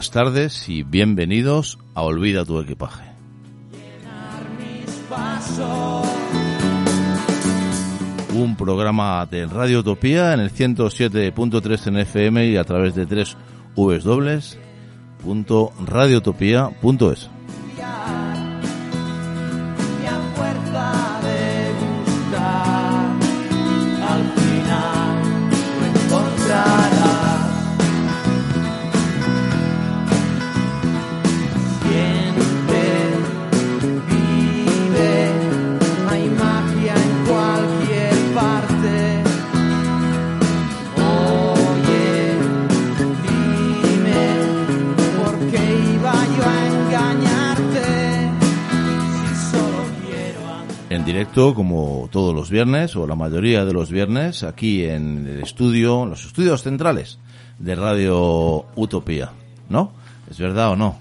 buenas tardes y bienvenidos a Olvida tu equipaje. Un programa de Radio Utopía en el 107.3 en FM y a través de tres www.radiotopía.es. directo como todos los viernes o la mayoría de los viernes aquí en el estudio, en los estudios centrales de Radio Utopía, ¿no? ¿Es verdad o no?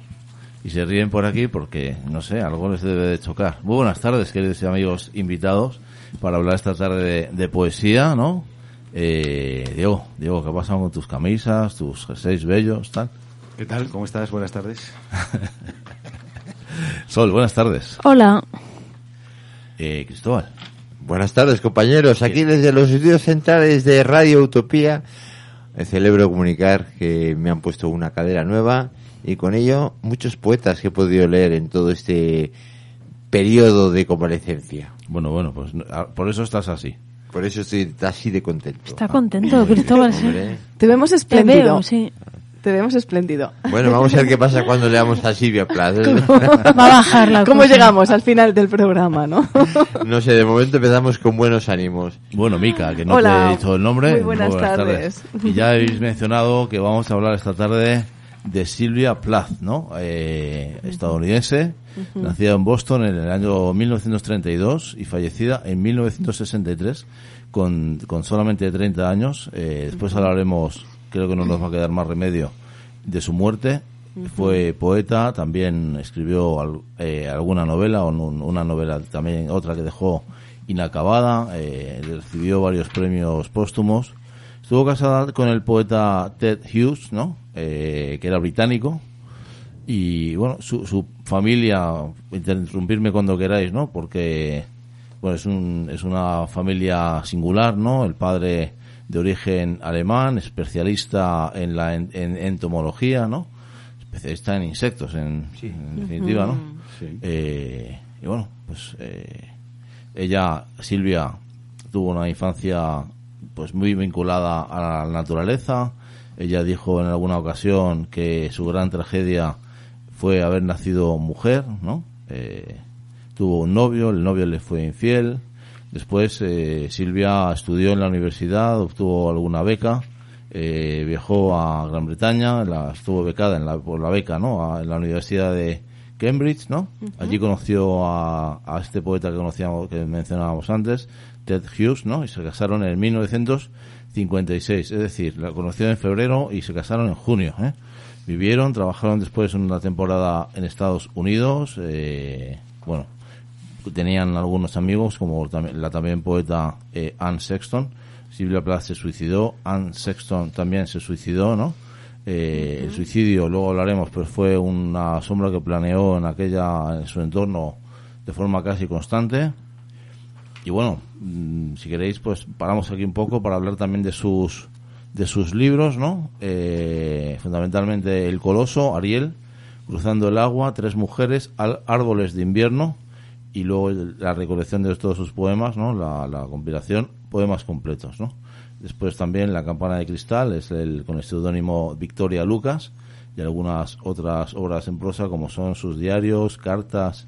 Y se ríen por aquí porque, no sé, algo les debe de chocar. Muy buenas tardes, queridos amigos invitados, para hablar esta tarde de, poesía, ¿no? Eh, Diego, Diego, ¿qué ha pasado con tus camisas, tus jerseys bellos, tal? ¿Qué tal? ¿Cómo estás? Buenas tardes. Sol, buenas tardes. Hola. Eh, Cristóbal. Buenas tardes, compañeros. Aquí desde los estudios centrales de Radio Utopía, me celebro comunicar que me han puesto una cadera nueva y con ello muchos poetas que he podido leer en todo este periodo de convalecencia. Bueno, bueno, pues ah, por eso estás así. Por eso estoy así de contento. Está contento, Cristóbal. Te vemos espléndido. sí. Te vemos espléndido. Bueno, vamos a ver qué pasa cuando leamos a Silvia Plath. Va a bajar la ¿Cómo llegamos al final del programa, no? No sé, de momento empezamos con buenos ánimos. Bueno, Mica, que no te he dicho el nombre. Muy buenas, tardes. Y ya habéis mencionado que vamos a hablar esta tarde de Silvia Plath, ¿no? Eh, estadounidense, nacida en Boston en el año 1932 y fallecida en 1963 con, con solamente 30 años. Eh, después hablaremos creo que no nos va a quedar más remedio de su muerte. Fue poeta, también escribió eh, alguna novela, o una novela también, otra que dejó inacabada, eh, recibió varios premios póstumos. Estuvo casada con el poeta Ted Hughes, ¿no? Eh, que era británico. Y bueno, su, su familia, interrumpirme cuando queráis, ¿no? Porque bueno, es, un, es una familia singular, ¿no? El padre de origen alemán, especialista en la entomología, ¿no? Especialista en insectos, en, definitiva, ¿no? Eh, y bueno, pues eh, ella, Silvia, tuvo una infancia pues muy vinculada a la naturaleza. Ella dijo en alguna ocasión que su gran tragedia fue haber nacido mujer, ¿no? Eh, tuvo un novio, el novio le fue infiel, Después eh, Silvia estudió en la universidad, obtuvo alguna beca, eh, viajó a Gran Bretaña, la, estuvo becada en la, por la beca, ¿no? en la Universidad de Cambridge, ¿no? Allí conoció a, a, este poeta que conocíamos, que mencionábamos antes, Ted Hughes, ¿no? Y se casaron en 1956, es decir, la conoció en febrero y se casaron en junio, ¿eh? Vivieron, trabajaron después en una temporada en Estados Unidos, eh, bueno, tenían algunos amigos, como la también poeta eh, Anne Sexton. Silvia Plath se suicidó, Anne Sexton también se suicidó, ¿no? Eh, el suicidio, luego hablaremos, pero fue una sombra que planeó en aquella, en su entorno, de forma casi constante. Y bueno, mm, si queréis, pues paramos aquí un poco para hablar también de sus, de sus libros, ¿no? Eh, fundamentalmente El Coloso, Ariel, Cruzando el Agua, Tres Mujeres, Árboles de Invierno, y luego la recolección de todos sus poemas, ¿no? La, compilación, poemas completos, ¿no? Después también La campana de cristal, es el con el seudónimo Victoria Lucas, y algunas otras obras en prosa como son sus diarios, cartas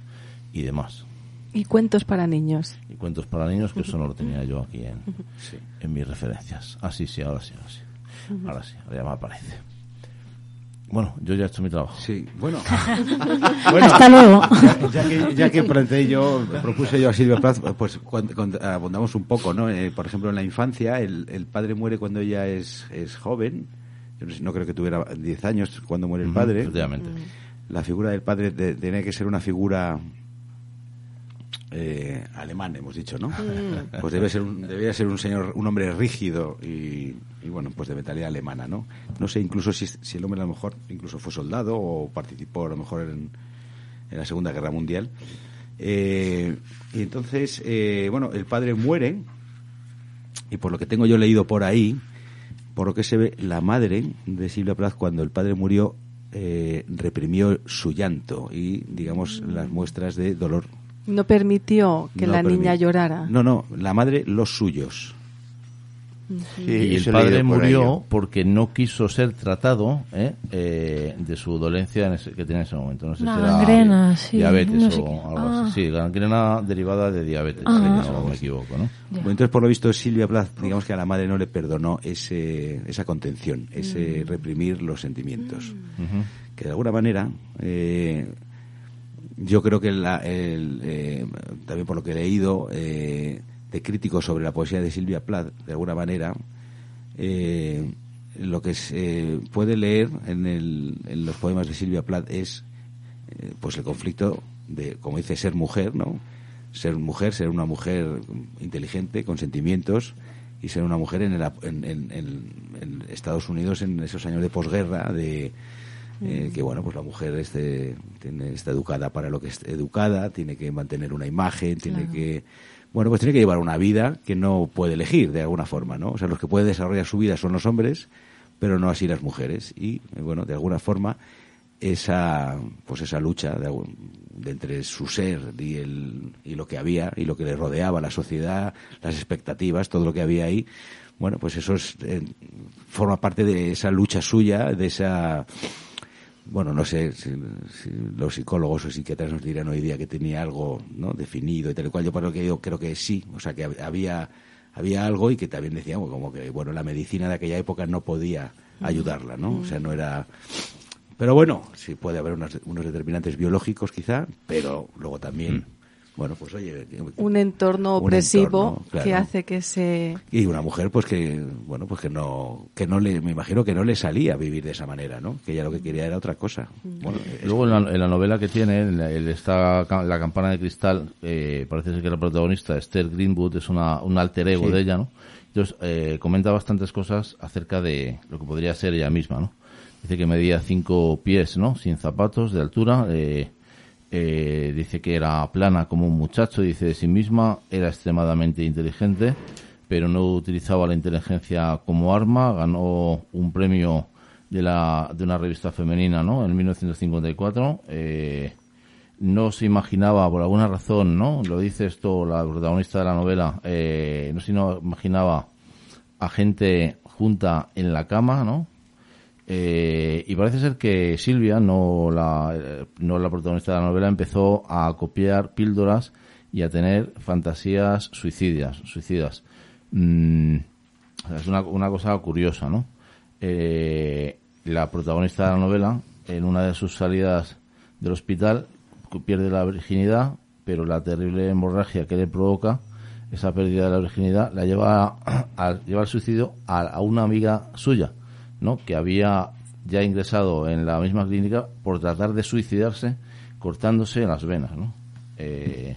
y demás. Y cuentos para niños. Y cuentos para niños, que eso no lo tenía yo aquí en, en mis referencias. Ah, sí, sí, ahora sí, ahora sí. Ahora sí, ahora ya me aparece. Bueno, yo ya he hecho mi trabajo. Sí, bueno. Hasta luego. Ya, que, ya que yo, propuse yo a Silvia Plath, pues abundamos un poco, ¿no? Eh, por ejemplo, en la infancia, el, el, padre muere cuando ella es, es joven. Yo no, creo que tuviera 10 años cuando muere el padre. Efectivamente. La figura del padre tiene que ser una figura eh, alemán, hemos dicho, ¿no? Pues debe ser un, debería ser un señor, un hombre rígido y, bueno, pues de mentalidad alemana, ¿no? No sé incluso si, si, el hombre a lo mejor incluso fue soldado o participó a lo mejor en, en la Segunda Guerra Mundial. Eh, y entonces, eh, bueno, el padre muere y por lo que tengo yo leído por ahí, por lo que se ve, la madre de Silvia Plath cuando el padre murió eh, reprimió su llanto y, digamos, las muestras de dolor. No permitió que la niña llorara. No, no, la madre los suyos y el padre murió porque no quiso ser tratado ¿eh? Eh, de su dolencia que tenía en ese momento. No sé si gangrena, sí. diabetes o algo así. Ah. Sí, gangrena derivada de diabetes, si no me equivoco. ¿no? entonces, por lo visto, Silvia Plath, digamos que a la madre no le perdonó ese, esa contención, ese mm. reprimir los sentimientos. Mm. Que de alguna manera... Eh, yo creo que la, el, también por lo que he leído, eh, de crítico sobre la poesía de Silvia Plath, de alguna manera, eh, lo que se puede leer en, el, en, los poemas de Silvia Plath es eh, pues el conflicto de, como dice, ser mujer, ¿no? Ser mujer, ser una mujer inteligente, con sentimientos, y ser una mujer en, en, Estados Unidos en esos años de posguerra, de eh, mm. que bueno, pues la mujer este, tiene, está educada para lo que es educada, tiene que mantener una imagen, tiene que bueno, pues tiene que llevar una vida que no puede elegir de alguna forma, ¿no? O sea, los que pueden desarrollar su vida son los hombres, pero no así las mujeres. Y, bueno, de alguna forma, esa, pues esa lucha de, entre su ser y, el, y lo que había, y lo que le rodeaba, la sociedad, las expectativas, todo lo que había ahí, bueno, pues eso es, eh, forma parte de esa lucha suya, de esa bueno, no sé si, los psicólogos o psiquiatras nos dirán hoy día que tenía algo ¿no? definido y tal cual. Yo por lo que yo creo que sí, o sea, que había, había algo y que también decíamos como que, bueno, la medicina de aquella época no podía ayudarla, ¿no? O sea, no era... Pero bueno, sí puede haber unos, unos determinantes biológicos quizá, pero luego también... Mm bueno, pues oye, un entorno opresivo que hace que se y una mujer pues que bueno pues que no que no le me imagino que no le salía a vivir de esa manera, ¿no? Que ella lo que quería era otra cosa. Mm. Luego en la, novela que tiene, el, está la campana de cristal, eh, parece ser que la protagonista Esther Greenwood es una un alter ego de ella, ¿no? Entonces eh, comenta bastantes cosas acerca de lo que podría ser ella misma, ¿no? Dice que medía cinco pies, ¿no? Sin zapatos de altura. Eh, eh, dice que era plana como un muchacho, dice de sí misma, era extremadamente inteligente, pero no utilizaba la inteligencia como arma, ganó un premio de, la, de una revista femenina ¿no? en 1954. Eh, no se imaginaba, por alguna razón, ¿no? Lo dice esto la protagonista de la novela, eh, no se imaginaba a gente junta en la cama, ¿no? Eh, y parece ser que Silvia, no la, no la protagonista de la novela, empezó a copiar píldoras y a tener fantasías suicidas. suicidas. Mm, es una, una, cosa curiosa, ¿no? Eh, la protagonista de la novela, en una de sus salidas del hospital, pierde la virginidad, pero la terrible hemorragia que le provoca esa pérdida de la virginidad la lleva, a, lleva al suicidio a una amiga suya ¿no? que había ya ingresado en la misma clínica por tratar de suicidarse cortándose las venas. ¿no? Eh,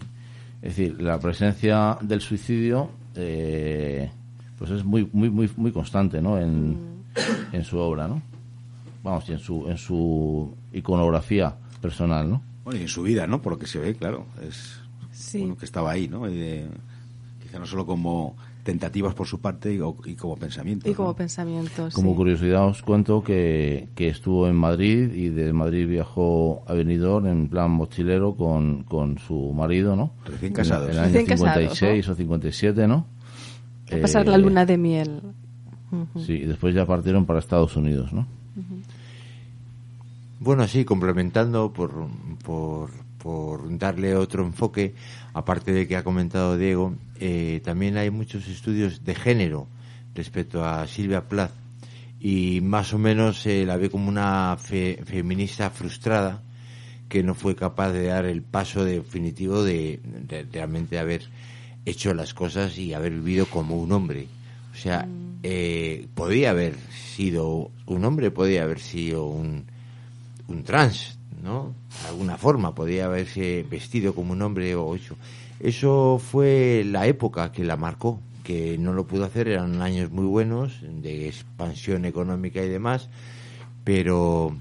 es decir, la presencia del suicidio eh, pues es muy muy muy muy constante ¿no? en, en su obra. ¿no? Vamos, y en su, en su iconografía personal. ¿no? Bueno, y en su vida, ¿no? Por lo que se ve, claro. Es que estaba ahí, ¿no? No solo como tentativas por su parte y, como pensamientos. Y como pensamientos. Como curiosidad os cuento que, que, estuvo en Madrid y de Madrid viajó a Benidorm en plan mochilero con, con su marido, ¿no? Recién casados. En el año 56 o 57, ¿no? A pasar la luna de miel. Sí, y después ya partieron para Estados Unidos, ¿no? Bueno, sí, complementando por, por, por darle otro enfoque, aparte de que ha comentado Diego, eh, también hay muchos estudios de género respecto a Silvia Plath y más o menos se la ve como una feminista frustrada que no fue capaz de dar el paso definitivo de, realmente haber hecho las cosas y haber vivido como un hombre. O sea, mm. eh, podía haber sido un hombre, podía haber sido un, un trans, ¿no? De alguna forma, podía haberse vestido como un hombre o hecho. Eso fue la época que la marcó, que no lo pudo hacer, eran años muy buenos, de expansión económica y demás, pero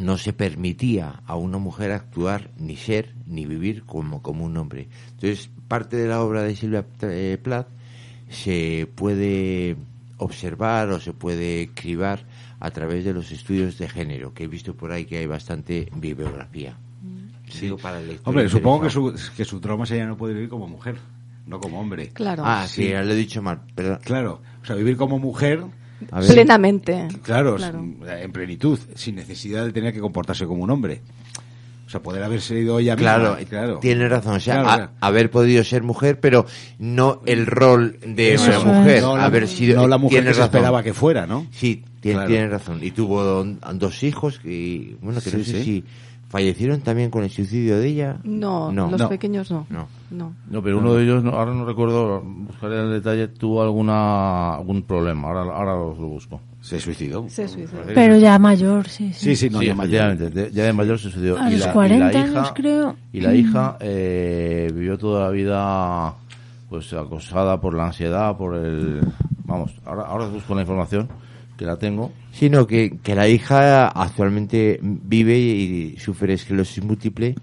no se permitía a una mujer actuar, ni ser, ni vivir como, como un hombre. Entonces, parte de la obra de Silvia eh, Plath se puede observar o se puede cribar a través de los estudios de género, que he visto por ahí que hay bastante bibliografía. Sí. para el Hombre, supongo que su, que su trauma sería no poder vivir como mujer, no como hombre. Claro. Ah, sí, ya lo he dicho mal, perdón. Claro, o sea, vivir como mujer Plenamente. Claro, en plenitud, sin necesidad de tener que comportarse como un hombre. O sea, poder haberse ido ella claro, claro. Tiene razón. O sea, haber podido ser mujer, pero no el rol de una mujer. No haber la, sido. No la mujer que esperaba que fuera, ¿no? Sí, tiene, razón. Y tuvo dos hijos y, bueno, que no sé si ¿Fallecieron también con el suicidio de ella? No, los pequeños no. no. No. pero uno de ellos, ahora no recuerdo, buscaré el detalle, tuvo alguna algún problema. Ahora, ahora lo busco. ¿Se suicidó? Se suicidó. Pero ya mayor, sí. Sí, sí, no, ya mayor. ya de mayor se suicidó. A los 40 años, creo. Y la hija eh, vivió toda la vida pues acosada por la ansiedad, por el... Vamos, ahora, ahora busco la información que la tengo. Sino que, que la hija actualmente vive y sufre esclerosis múltiple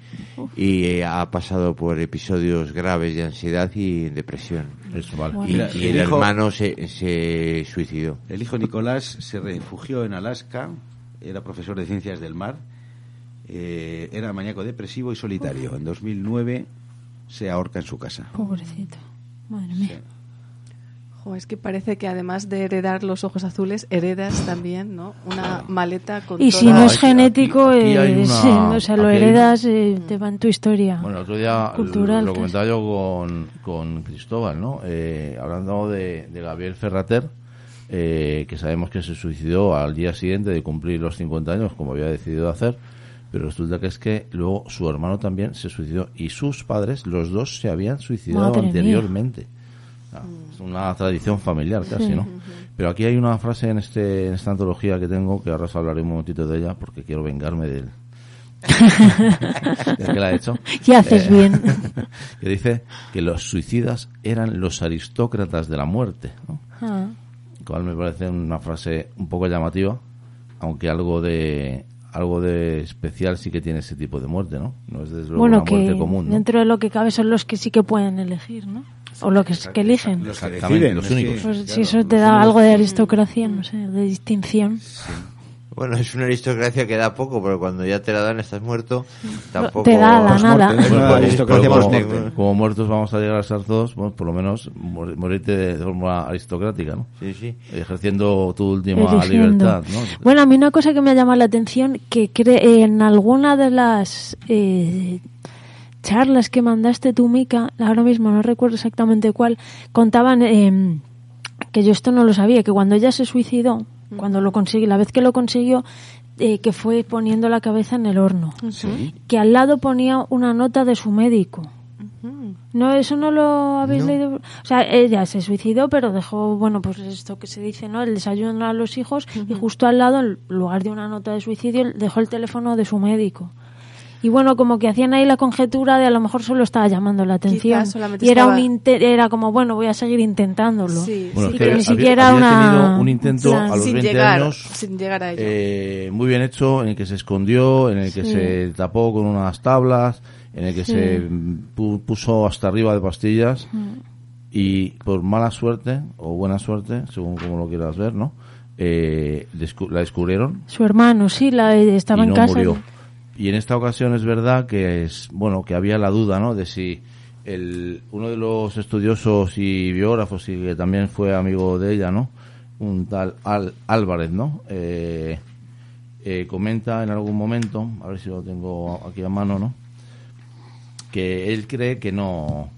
y eh, ha pasado por episodios graves de ansiedad y depresión. Y, el, hermano se, se suicidó. El hijo Nicolás se refugió en Alaska, era profesor de ciencias del mar, eh, era maníaco depresivo y solitario. En 2009 se ahorca en su casa. Pobrecito, madre mía es que parece que además de heredar los ojos azules, heredas también, ¿no? Una maleta con. Y si no es genético, eh, o sea, lo heredas, eh, te va en tu historia. Bueno, el otro día cultural, lo, comentaba yo con, con Cristóbal, ¿no? Eh, hablando de, de, Gabriel Ferrater, que sabemos que se suicidó al día siguiente de cumplir los 50 años, como había decidido hacer. Pero resulta que es que luego su hermano también se suicidó y sus padres, los dos, se habían suicidado anteriormente. Ah, es una tradición familiar casi, ¿no? Pero aquí hay una frase en, este, en esta antología que tengo, que ahora os hablaré un momentito de ella, porque quiero vengarme de él. que la he hecho. Haces eh, bien. que dice que los suicidas eran los aristócratas de la muerte. ¿no? Ah. Cual me parece una frase un poco llamativa, aunque algo de algo de especial sí que tiene ese tipo de muerte, ¿no? No es desde luego una muerte común. Dentro de lo que cabe son los que sí que pueden elegir, ¿no? O lo que, que eligen. Los que deciden, los únicos. Pues si eso te da algo de aristocracia, no sé, de distinción. Bueno, es una aristocracia que da poco, pero cuando ya te la dan, estás muerto, tampoco... Te da la nada. como, muertos vamos a llegar a ser todos, bueno, por lo menos morirte de forma aristocrática, ¿no? Sí, sí. Ejerciendo tu última libertad, ¿no? Bueno, a mí una cosa que me ha llamado la atención, que en alguna de las... Eh, charlas que mandaste tú, Mica, ahora mismo no recuerdo exactamente cuál, contaban eh, que yo esto no lo sabía, que cuando ella se suicidó, cuando lo consiguió, la vez que lo consiguió, eh, que fue poniendo la cabeza en el horno, que al lado ponía una nota de su médico. No, eso no lo habéis leído. O sea, ella se suicidó, pero dejó, bueno, pues esto que se dice, ¿no? El desayuno a los hijos y justo al lado, en lugar de una nota de suicidio, dejó el teléfono de su médico y bueno, como que hacían ahí la conjetura de a lo mejor solo estaba llamando la atención. Y era un era como, bueno, voy a seguir intentándolo. Sí, y que, ni siquiera una... un intento a los 20 años sin llegar a eh, muy bien hecho, en el que se escondió, en el que se tapó con unas tablas, en el que se puso hasta arriba de pastillas mm. y por mala suerte o buena suerte, según como lo quieras ver, ¿no? Eh, la descubrieron. Su hermano, sí, la, estaba en casa. Y en esta ocasión es verdad que es, bueno, que había la duda, ¿no? De si el, uno de los estudiosos y biógrafos y que también fue amigo de ella, ¿no? Un tal Al, Álvarez, ¿no? Eh, eh, comenta en algún momento, a ver si lo tengo aquí a mano, ¿no? Que él cree que no,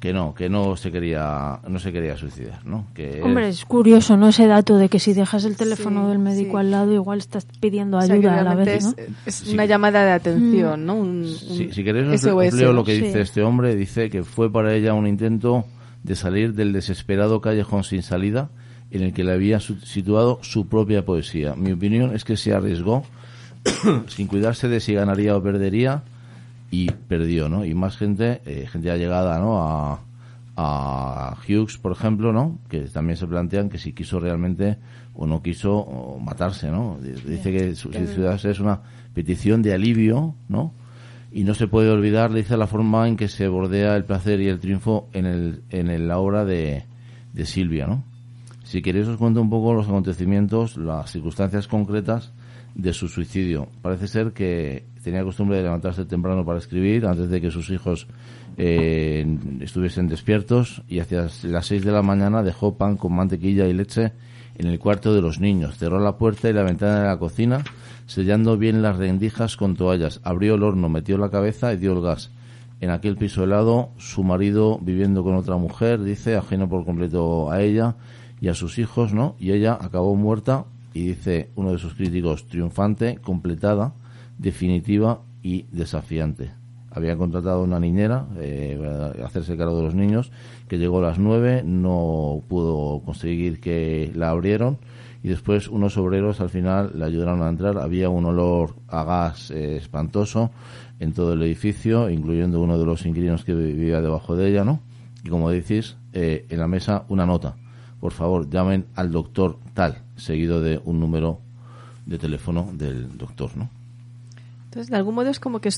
que no, que no se quería, no se quería suicidar, ¿no? Que Hombre, es... curioso, ¿no? Ese dato de que si dejas el teléfono del médico al lado, igual estás pidiendo ayuda a la vez, ¿no? Es, una llamada de atención, ¿no? Un, si queréis os leo lo que dice este hombre, dice que fue para ella un intento de salir del desesperado callejón sin salida en el que le había situado su propia poesía. Mi opinión es que se arriesgó sin cuidarse de si ganaría o perdería y perdió, ¿no? Y más gente, eh, gente allegada, ¿no? A, a Hughes, por ejemplo, ¿no? Que también se plantean que si quiso realmente o no quiso o matarse, ¿no? Dice que su- suicidarse es una petición de alivio, ¿no? Y no se puede olvidar, dice, la forma en que se bordea el placer y el triunfo en, el, en el- la obra de, de Silvia, ¿no? Si queréis os cuento un poco los acontecimientos, las circunstancias concretas de su suicidio. Parece ser que tenía costumbre de levantarse temprano para escribir antes de que sus hijos eh, estuviesen despiertos y hacia las seis de la mañana dejó pan con mantequilla y leche en el cuarto de los niños. Cerró la puerta y la ventana de la cocina, sellando bien las rendijas con toallas. Abrió el horno, metió la cabeza y dio el gas. En aquel piso helado, su marido viviendo con otra mujer, dice, ajeno por completo a ella y a sus hijos, ¿no? Y ella acabó muerta y dice uno de sus críticos, triunfante, completada, definitiva y desafiante. Había contratado una niñera eh, para hacerse cargo de los niños, que llegó a las nueve, no pudo conseguir que la abrieron y después unos obreros al final le ayudaron a entrar. Había un olor a gas eh, espantoso en todo el edificio, incluyendo uno de los inquilinos que vivía debajo de ella, ¿no? Y como decís, eh, en la mesa una nota. Por favor, llamen al doctor tal, seguido de un número de teléfono del doctor, ¿no? Entonces, de algún modo es como que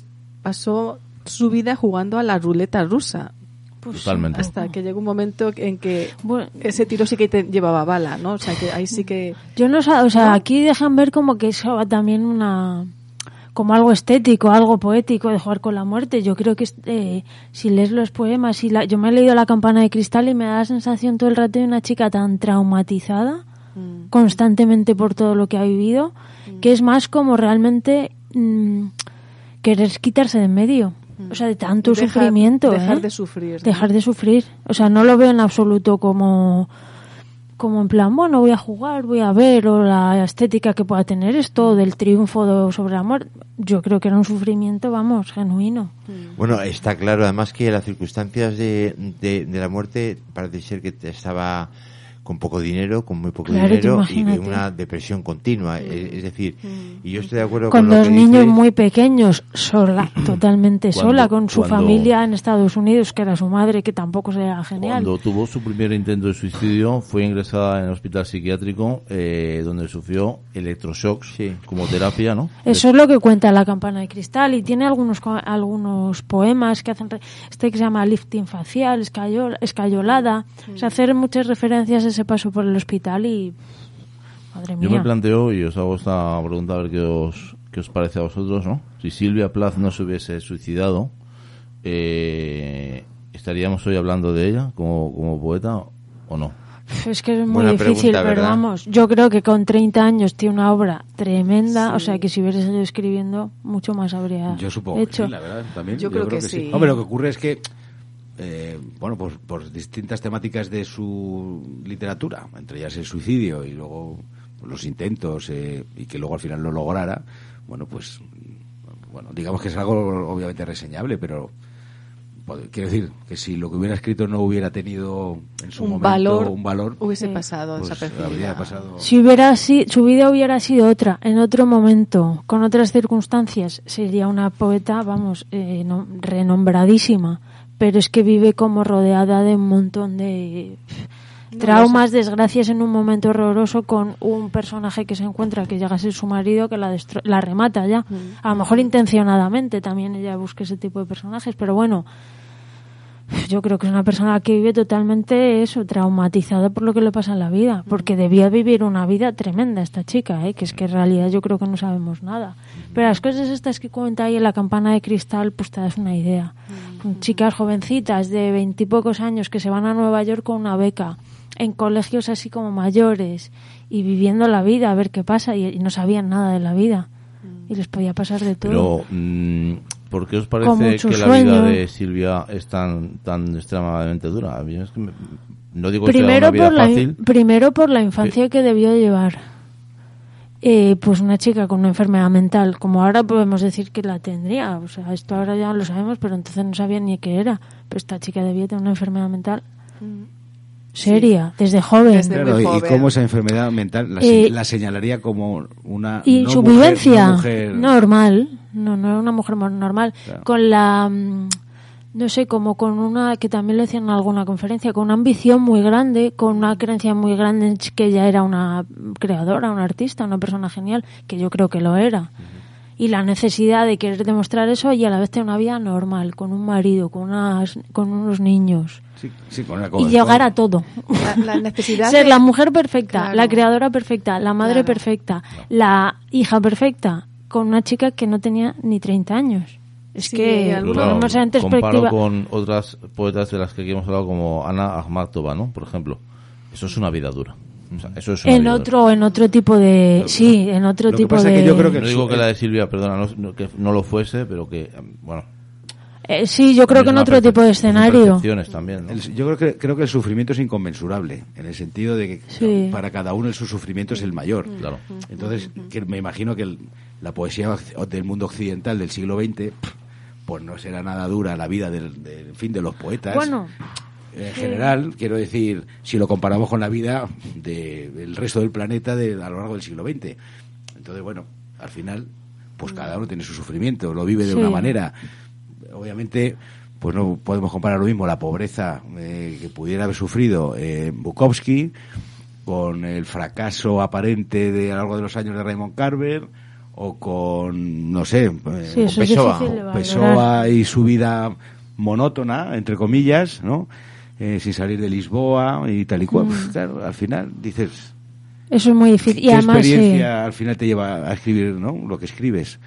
pasó su vida jugando a la ruleta rusa. Totalmente. Hasta que llegó un momento en que Bueno. ese tiro sí que te llevaba bala, ¿no? O sea, que ahí sí que... Yo no sé, o sea, aquí dejan ver como que eso va también una como algo estético, algo poético de jugar con la muerte. Yo creo que eh, si lees los poemas y la, yo me he leído La campana de cristal y me da la sensación todo el rato de una chica tan traumatizada Mm. constantemente por todo lo que ha vivido, que es más como realmente mm, querer quitarse de en medio. O sea, de tanto Dejar- sufrimiento. dejar ¿eh? de sufrir, ¿no? Dejar de sufrir. O sea, no lo veo en absoluto como como en plan, bueno, voy a jugar, voy a ver, o la estética que pueda tener esto, del triunfo de- sobre la muerte. Yo creo que era un sufrimiento, vamos, genuino. Bueno, está claro además que las circunstancias de, de, de la muerte parece ser que estaba con poco dinero, con muy poco Claro, dinero y de una depresión continua. Es, es decir, y yo estoy de acuerdo Con con, lo dos que niños dices. muy pequeños, sola, totalmente Cuando- sola, con su cuando- familia en Estados Unidos, que era su madre, que tampoco era genial. Cuando tuvo su primer intento de suicidio, fue ingresada en el hospital psiquiátrico, eh, donde sufrió electroshocks Sí. como terapia, ¿no? Eso es lo que cuenta la campana de cristal y tiene algunos algunos poemas que hacen re- este que se llama lifting facial, escayol- escayolada, o sea, hacer muchas referencias a ese paso por el hospital y madre mía. Yo me planteo, y os hago esta pregunta a ver qué os, qué os parece a vosotros, ¿no? Si Silvia Plath no se hubiese suicidado, eh, ¿estaríamos hoy hablando de ella como, como poeta o no? Es que es muy Buena difícil, pregunta, pero ¿verdad? vamos, yo creo que con 30 años tiene una obra tremenda, o sea que si hubiera seguido escribiendo, mucho más habría Yo supongo que hecho. sí, la verdad. También, Yo creo que sí. Hombre, lo que ocurre es que, eh, bueno, pues por distintas temáticas de su literatura, entre ellas el suicidio y luego los intentos eh, y que luego al final lo lograra, bueno, pues, bueno, digamos que es algo obviamente reseñable, pero quiero decir que si lo que hubiera escrito no hubiera tenido en su un momento valor, un valor, hubiese Sí. pasado pues pasado. Si hubiera si, su vida hubiera sido otra, en otro momento, con otras circunstancias, sería una poeta, vamos, eh, no- renombradísima. Pero es que vive como rodeada de un montón de traumas, desgracias en un momento horroroso con un personaje que se encuentra que llega a ser su marido que la, destro- la remata ya. A lo mejor intencionadamente también ella busca ese tipo de personajes, pero bueno, yo creo que es una persona que vive totalmente eso, traumatizada por lo que le pasa en la vida, porque debía vivir una vida tremenda esta chica, ¿eh? que es que en realidad yo creo que no sabemos nada. Pero las cosas estas que cuenta ahí en la campana de cristal, pues te das una idea. Chicas jovencitas de veintipocos años que se van a Nueva York con una beca, en colegios así como mayores, y viviendo la vida, a ver qué pasa, y, y no sabían nada de la vida. Y les podía pasar de todo. Pero, mm, ¿por qué os parece que la vida de Silvia es tan, tan extremadamente dura? A mí es que me- no digo que sea una vida por la in- fácil. primero por la infancia que debió llevar eh, pues una chica con una enfermedad mental como ahora podemos decir que la tendría. O sea esto ahora ya lo sabemos pero entonces no sabía ni qué era. Pero esta chica debía tener una enfermedad mental seria, desde joven. Desde Claro, y- cómo esa enfermedad mental la, Eh, la señalaría como una y no su mujer- vivencia no mujer- normal no no era una mujer normal. Claro. con la mm, no sé como con una que también lo decían en alguna conferencia con una ambición muy grande con una creencia muy grande en que ella era una creadora una artista una persona genial que yo creo que lo era. Y la necesidad de querer demostrar eso y a la vez tener una vida normal con un marido con unas con unos niños Sí, sí, con una y cosa- llegar a todo La, la necesidad ser de- la mujer perfecta, Claro. la creadora perfecta, la madre Claro. perfecta, la hija perfecta, con una chica que no tenía ni 30 años. Es Sí, que Claro, comparo perspectiva. con otras poetas de las que aquí hemos hablado como Ana Akhmatova, ¿no? Por ejemplo. Eso es una vida dura. O sea, eso es una En vida otro, en otro tipo de, sí, en otro Lo que tipo pasa de. es que yo creo dura. que No digo que la de Silvia, perdona, no, no- que no lo fuese, pero que, bueno. Eh, sí, yo creo que en otro tipo de escenario. también, ¿no? El- yo creo que, creo que el sufrimiento es inconmensurable, en el sentido de que Sí. para cada uno el su sufrimiento es el mayor. Claro. Entonces, que me imagino que el- la poesía del mundo occidental del siglo XX, pues no será nada dura la vida del, del- en fin, de los poetas. Bueno, en general, quiero decir, si lo comparamos con la vida de- del resto del planeta de, a lo largo del siglo XX. Entonces, bueno, al final, pues cada uno tiene su sufrimiento, lo vive de Sí. una manera. Obviamente, pues no podemos comparar lo mismo la pobreza eh, que pudiera haber sufrido eh, Bukowski con el fracaso aparente de a lo largo de los años de Raymond Carver o con, no sé, eh, sí, es Pessoa, y su vida monótona, entre comillas, ¿no? Eh, sin salir de Lisboa y tal y cual. Mm. Pues, claro, al final dices, Eso es muy difícil. Y ¿qué además, sí, experiencia al final te lleva a escribir, ¿no? Lo que escribes.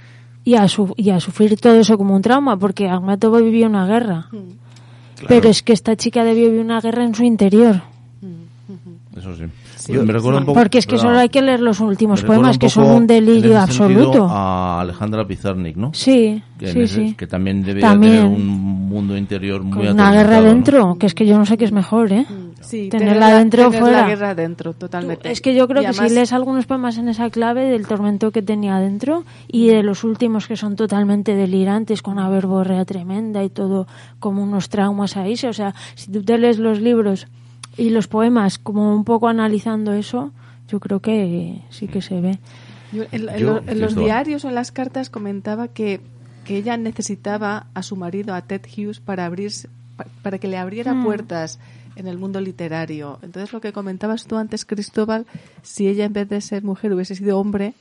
Y, a su- y a sufrir todo eso como un trauma, porque Akhmatova vivió una guerra. Pero es que esta chica debió vivir una guerra en su interior. Eso sí. Sí. Yo me recuerda un poco, Porque es que solo hay que leer los últimos poemas, que son un en delirio absoluto. A Alejandra Pizarnik, ¿no? Sí, Que, sí, ese- sí. que también debería También. tener un mundo interior muy Con una guerra dentro, que es que yo no sé qué es mejor, ¿eh? Sí, Tenerla tener dentro o tener fuera. la guerra dentro, totalmente. Es que yo creo Y que además- si lees algunos poemas en esa clave del tormento que tenía dentro y de los últimos que son totalmente delirantes con una verborrea tremenda y todo como unos traumas ahí, o sea, si tú te lees los libros y los poemas como un poco analizando eso, yo creo que sí que se ve. Yo en, en Yo, lo- en los diarios o en las cartas comentaba que, que ella necesitaba a su marido, a Ted Hughes, para abrirse, pa- para que le abriera Hmm. puertas en el mundo literario. Entonces lo que comentabas tú antes, Cristóbal, si ella en vez de ser mujer hubiese sido hombre,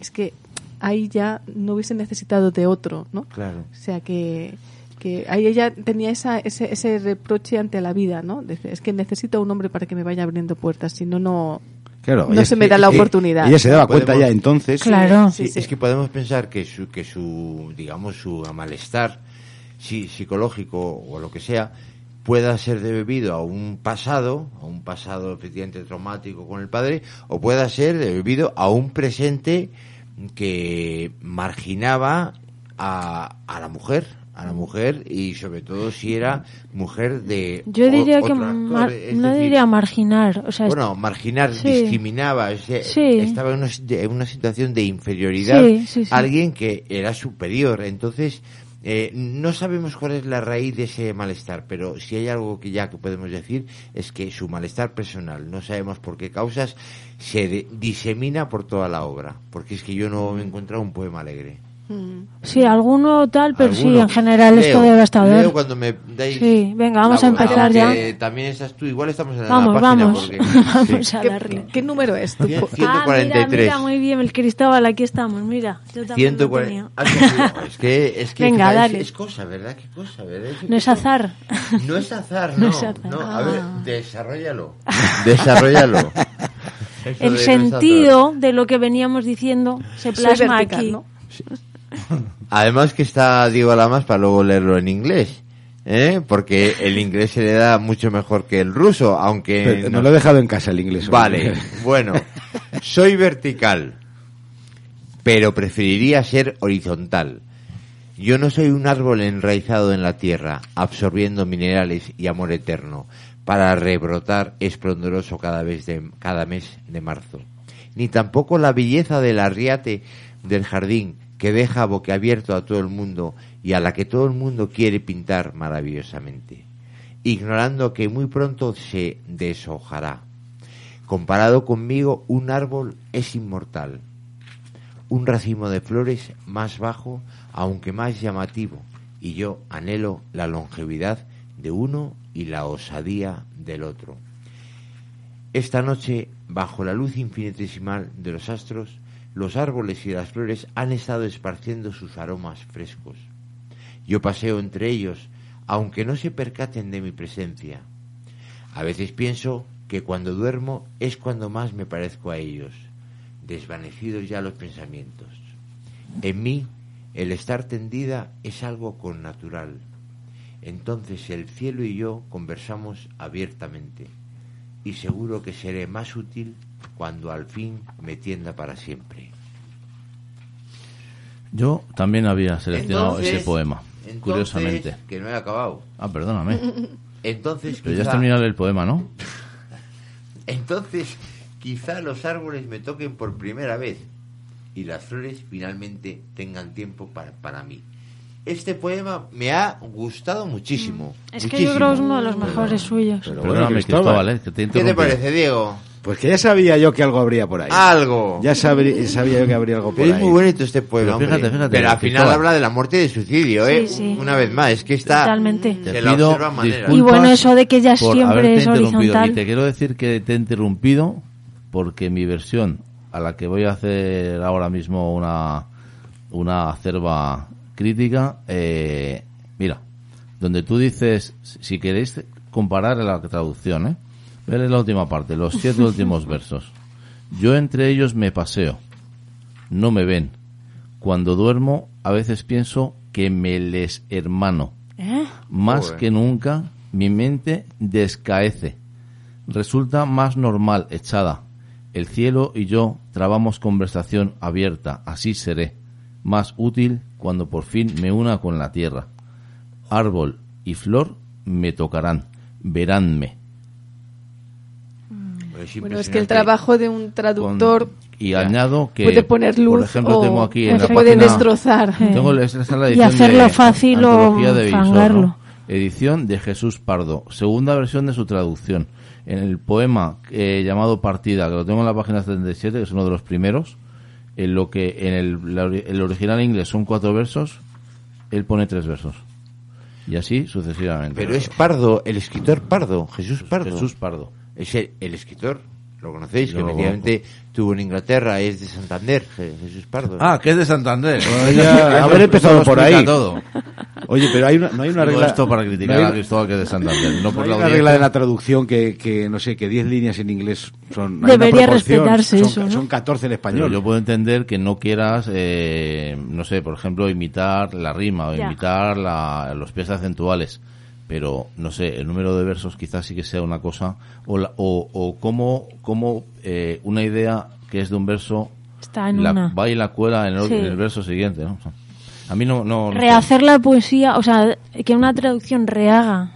es que ahí ya no hubiese necesitado de otro, ¿no? Claro. O sea que, que ahí ella tenía esa, ese, ese reproche ante la vida, ¿no? Dice, es que necesito un hombre para que me vaya abriendo puertas, si no, no... Claro, No se me da la oportunidad. Ella se daba cuenta Podemos- ya entonces. Claro. Sí, sí. Es que podemos pensar que su, que su, digamos, su malestar si- psicológico o lo que sea pueda ser debido a un pasado, a un pasado efectivamente traumático con el padre, o pueda ser debido a un presente que marginaba a, a la mujer, a la mujer y sobre todo si era mujer de Yo o- diría que mar- no diría marginar, o sea, bueno, marginar, Sí. discriminaba, o sea, Sí. estaba en una, en una situación de inferioridad sí. a alguien que era superior. Entonces, eh, no sabemos cuál es la raíz de ese malestar, pero si hay algo que ya que podemos decir es que su malestar personal, no sabemos por qué causas, se de- disemina por toda la obra. Porque es que yo no me he encontrado un poema alegre. Mm. sí, alguno tal, pero sí, en general es Leo, todo devastador. Leo cuando me dais Sí, venga, vamos la a empezar ya. También estás tú, igual estamos en Vamos, la página vamos. porque... Vamos sí. a ¿Qué, darle. qué número es? tu Cien- po- Ah, mira, 143. mira, muy bien, el Cristóbal, aquí estamos, mira. Yo también lo 140. tenía. Ah, sí, sí, es que, es que Venga, fíjate, dale. Es, es cosa, ¿verdad? ¿Qué cosa, verdad? No es azar. No es azar, No no. es azar. No, a ver, Ah. desarrollalo. Desarrollalo. De El es sentido de lo que veníamos diciendo se plasma vertical, aquí. ¿no? Además que está Diego Lamas para luego leerlo en inglés. ¿eh? Porque el inglés se le da mucho mejor que el ruso, aunque... Pero no- lo he dejado en casa el inglés. Vale, bueno, soy vertical, pero preferiría ser horizontal. Yo no soy un árbol enraizado en la tierra, absorbiendo minerales y amor eterno, para rebrotar esplendoroso cada, vez de, cada mes de marzo. Ni tampoco la belleza del arriate del jardín que deja boquiabierto a todo el mundo y a la que todo el mundo quiere pintar maravillosamente. ignorando que muy pronto se deshojará. Comparado conmigo, un árbol es inmortal. Un racimo de flores más bajo, aunque más llamativo, y yo anhelo la longevidad de uno y la osadía del otro. Esta noche, bajo la luz infinitesimal de los astros, los árboles y las flores han estado esparciendo sus aromas frescos. Yo paseo entre ellos, aunque no se percaten de mi presencia. A veces pienso que cuando duermo es cuando más me parezco a ellos, desvanecidos ya los pensamientos. En mí, el estar tendida es algo connatural. Entonces el cielo y yo conversamos abiertamente y seguro que seré más útil cuando al fin me tienda para siempre. Yo también había seleccionado Entonces- ese poema, entonces, curiosamente. Que no he acabado. Ah, perdóname. Entonces, Pero ya has terminado el poema, ¿no? Entonces, quizá los árboles me toquen por primera vez y las flores finalmente tengan tiempo para, para mí. Este poema me ha gustado muchísimo. Es que yo creo que es uno de los mejores suyos. Pero Perdóname, bueno, Cristóbal, Cristóbal, ¿eh? que te he ¿Qué te parece, Diego? Pues que ya sabía yo que algo habría por ahí. Algo. Ya sabría, sabía yo que habría algo por Pero es ahí. muy bonito este poema. Pero fíjate, fíjate, Pero al final Cristóbal. habla de la muerte y de suicidio, ¿eh? Sí, sí. Una vez más, es que está. Totalmente. Te pido Y bueno, eso de que ya siempre es horizontal. Y te quiero decir que te he interrumpido porque mi versión, a la que voy a hacer ahora mismo una, una acerba crítica, eh, mira, donde tú dices, si queréis comparar la traducción, ¿eh? Ver la última parte, los siete últimos versos. Yo entre ellos me paseo, no me ven. Cuando duermo, a veces pienso que me les hermano. ¿Eh? Más Joder. que nunca, mi mente descaece. Resulta más normal echada. El cielo y yo trabamos conversación abierta, así seré. Más útil cuando por fin me una con la tierra. Árbol y flor me tocarán, veránme. Bueno, es que el trabajo de un Con- traductor y añado que, puede poner luz por ejemplo, o tengo aquí en se la puede página- destrozar. Tengo la- esta es la Y hacerlo de fácil o Antología de Visor, fangarlo. ¿no? Edición de Jesús Pardo. Segunda versión de su traducción. En el poema eh, llamado Partida, que lo tengo en la página 77, que es uno de los primeros, en lo que en el, la el original inglés son cuatro versos, él pone tres versos. Y así sucesivamente. Pero es Pardo, el escritor Pardo, Jesús Pardo. Jesús Pardo. Es el, el escritor, lo conocéis, que efectivamente tuvo en Inglaterra, es de Santander, Je- Jesús Pardo. Ah, que es de Santander. ya, haber empezado por ahí. todo. Oye, pero hay una, no hay una regla. esto para criticar no hay- a Cristóbal que es de Santander. No no por hay la una regla de la traducción que, que no sé, que 10 líneas en inglés son. Debería respetarse son, eso, ¿no? Son 14 en Pero español. yo puedo entender que no quieras, eh, no sé, por ejemplo, imitar la rima o Ya. imitar la- los pies acentuales. Pero, no sé, el número de versos quizás sí que sea una cosa. O, la- o, o cómo, cómo eh, una idea que es de un verso Está en la, una. va y la cuela en el, Sí. en el verso siguiente. ¿no? O sea, a mí no. no, no sé. Rehacer la poesía, o sea, que una traducción rehaga,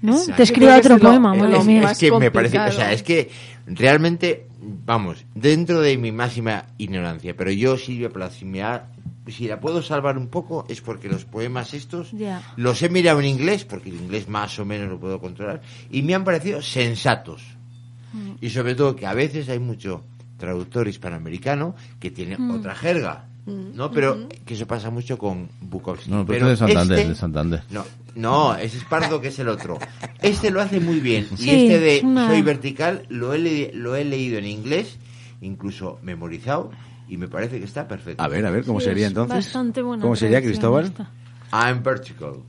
¿no? Exacto. Te que otro poema, es es, es que me parece, o sea, es que realmente, vamos, dentro de mi máxima ignorancia, pero yo, Silvia Plath, si, me ha- si la puedo salvar un poco es porque los poemas estos los he mirado en inglés, porque el inglés más o menos lo puedo controlar, y me han parecido sensatos. Mm. Y sobre todo que a veces hay mucho traductor hispanoamericano que tiene Mm. otra jerga, ¿no? Pero que eso pasa mucho con Bukowski. No, pero, este es de Santander, este- de Santander. no, no, ese es Pardo que es el otro. Este lo hace muy bien. Sí, y este de una- Soy Vertical lo he, lo he leído en inglés, incluso memorizado, y me parece que está perfecto. A ver, a ver, ¿cómo Sí, sería es entonces? bastante buena ¿Cómo sería, Cristóbal? esta. I'm vertical,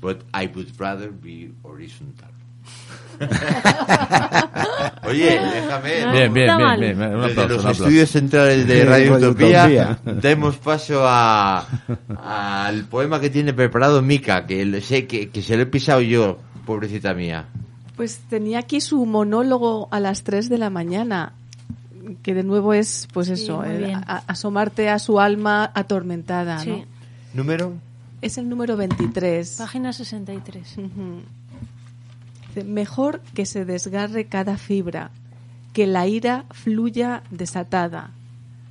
but I would rather be horizontal. Oye, déjame. No, Bien, bien, bien, bien, bien. Un Desde aplauso, los un estudios centrales de Radio Utopía demos paso a al poema que tiene preparado Mica, que sé que, que se lo he pisado yo, pobrecita mía. Pues tenía aquí su monólogo a las 3 de la mañana, que de nuevo es, pues Sí, eso, el a- asomarte a su alma atormentada, Sí, ¿no? ¿Número? Es el número 23. página 63. Ujú. Dice, Mejor que se desgarre cada fibra, que la ira fluya desatada,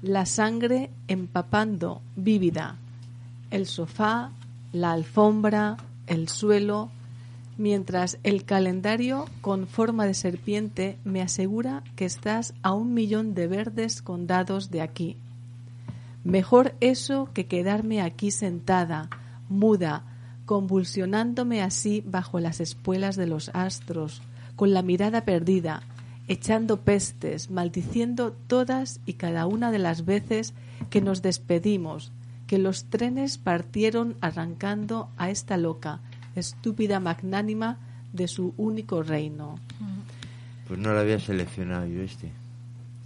la sangre empapando vívida, el sofá, la alfombra, el suelo, mientras el calendario con forma de serpiente me asegura que estás a un millón de verdes condados de aquí. Mejor eso que quedarme aquí sentada, muda, convulsionándome así bajo las espuelas de los astros, con la mirada perdida, echando pestes, maldiciendo todas y cada una de las veces que nos despedimos, que los trenes partieron arrancando a esta loca, estúpida magnánima de su único reino. Pues no lo había seleccionado yo este.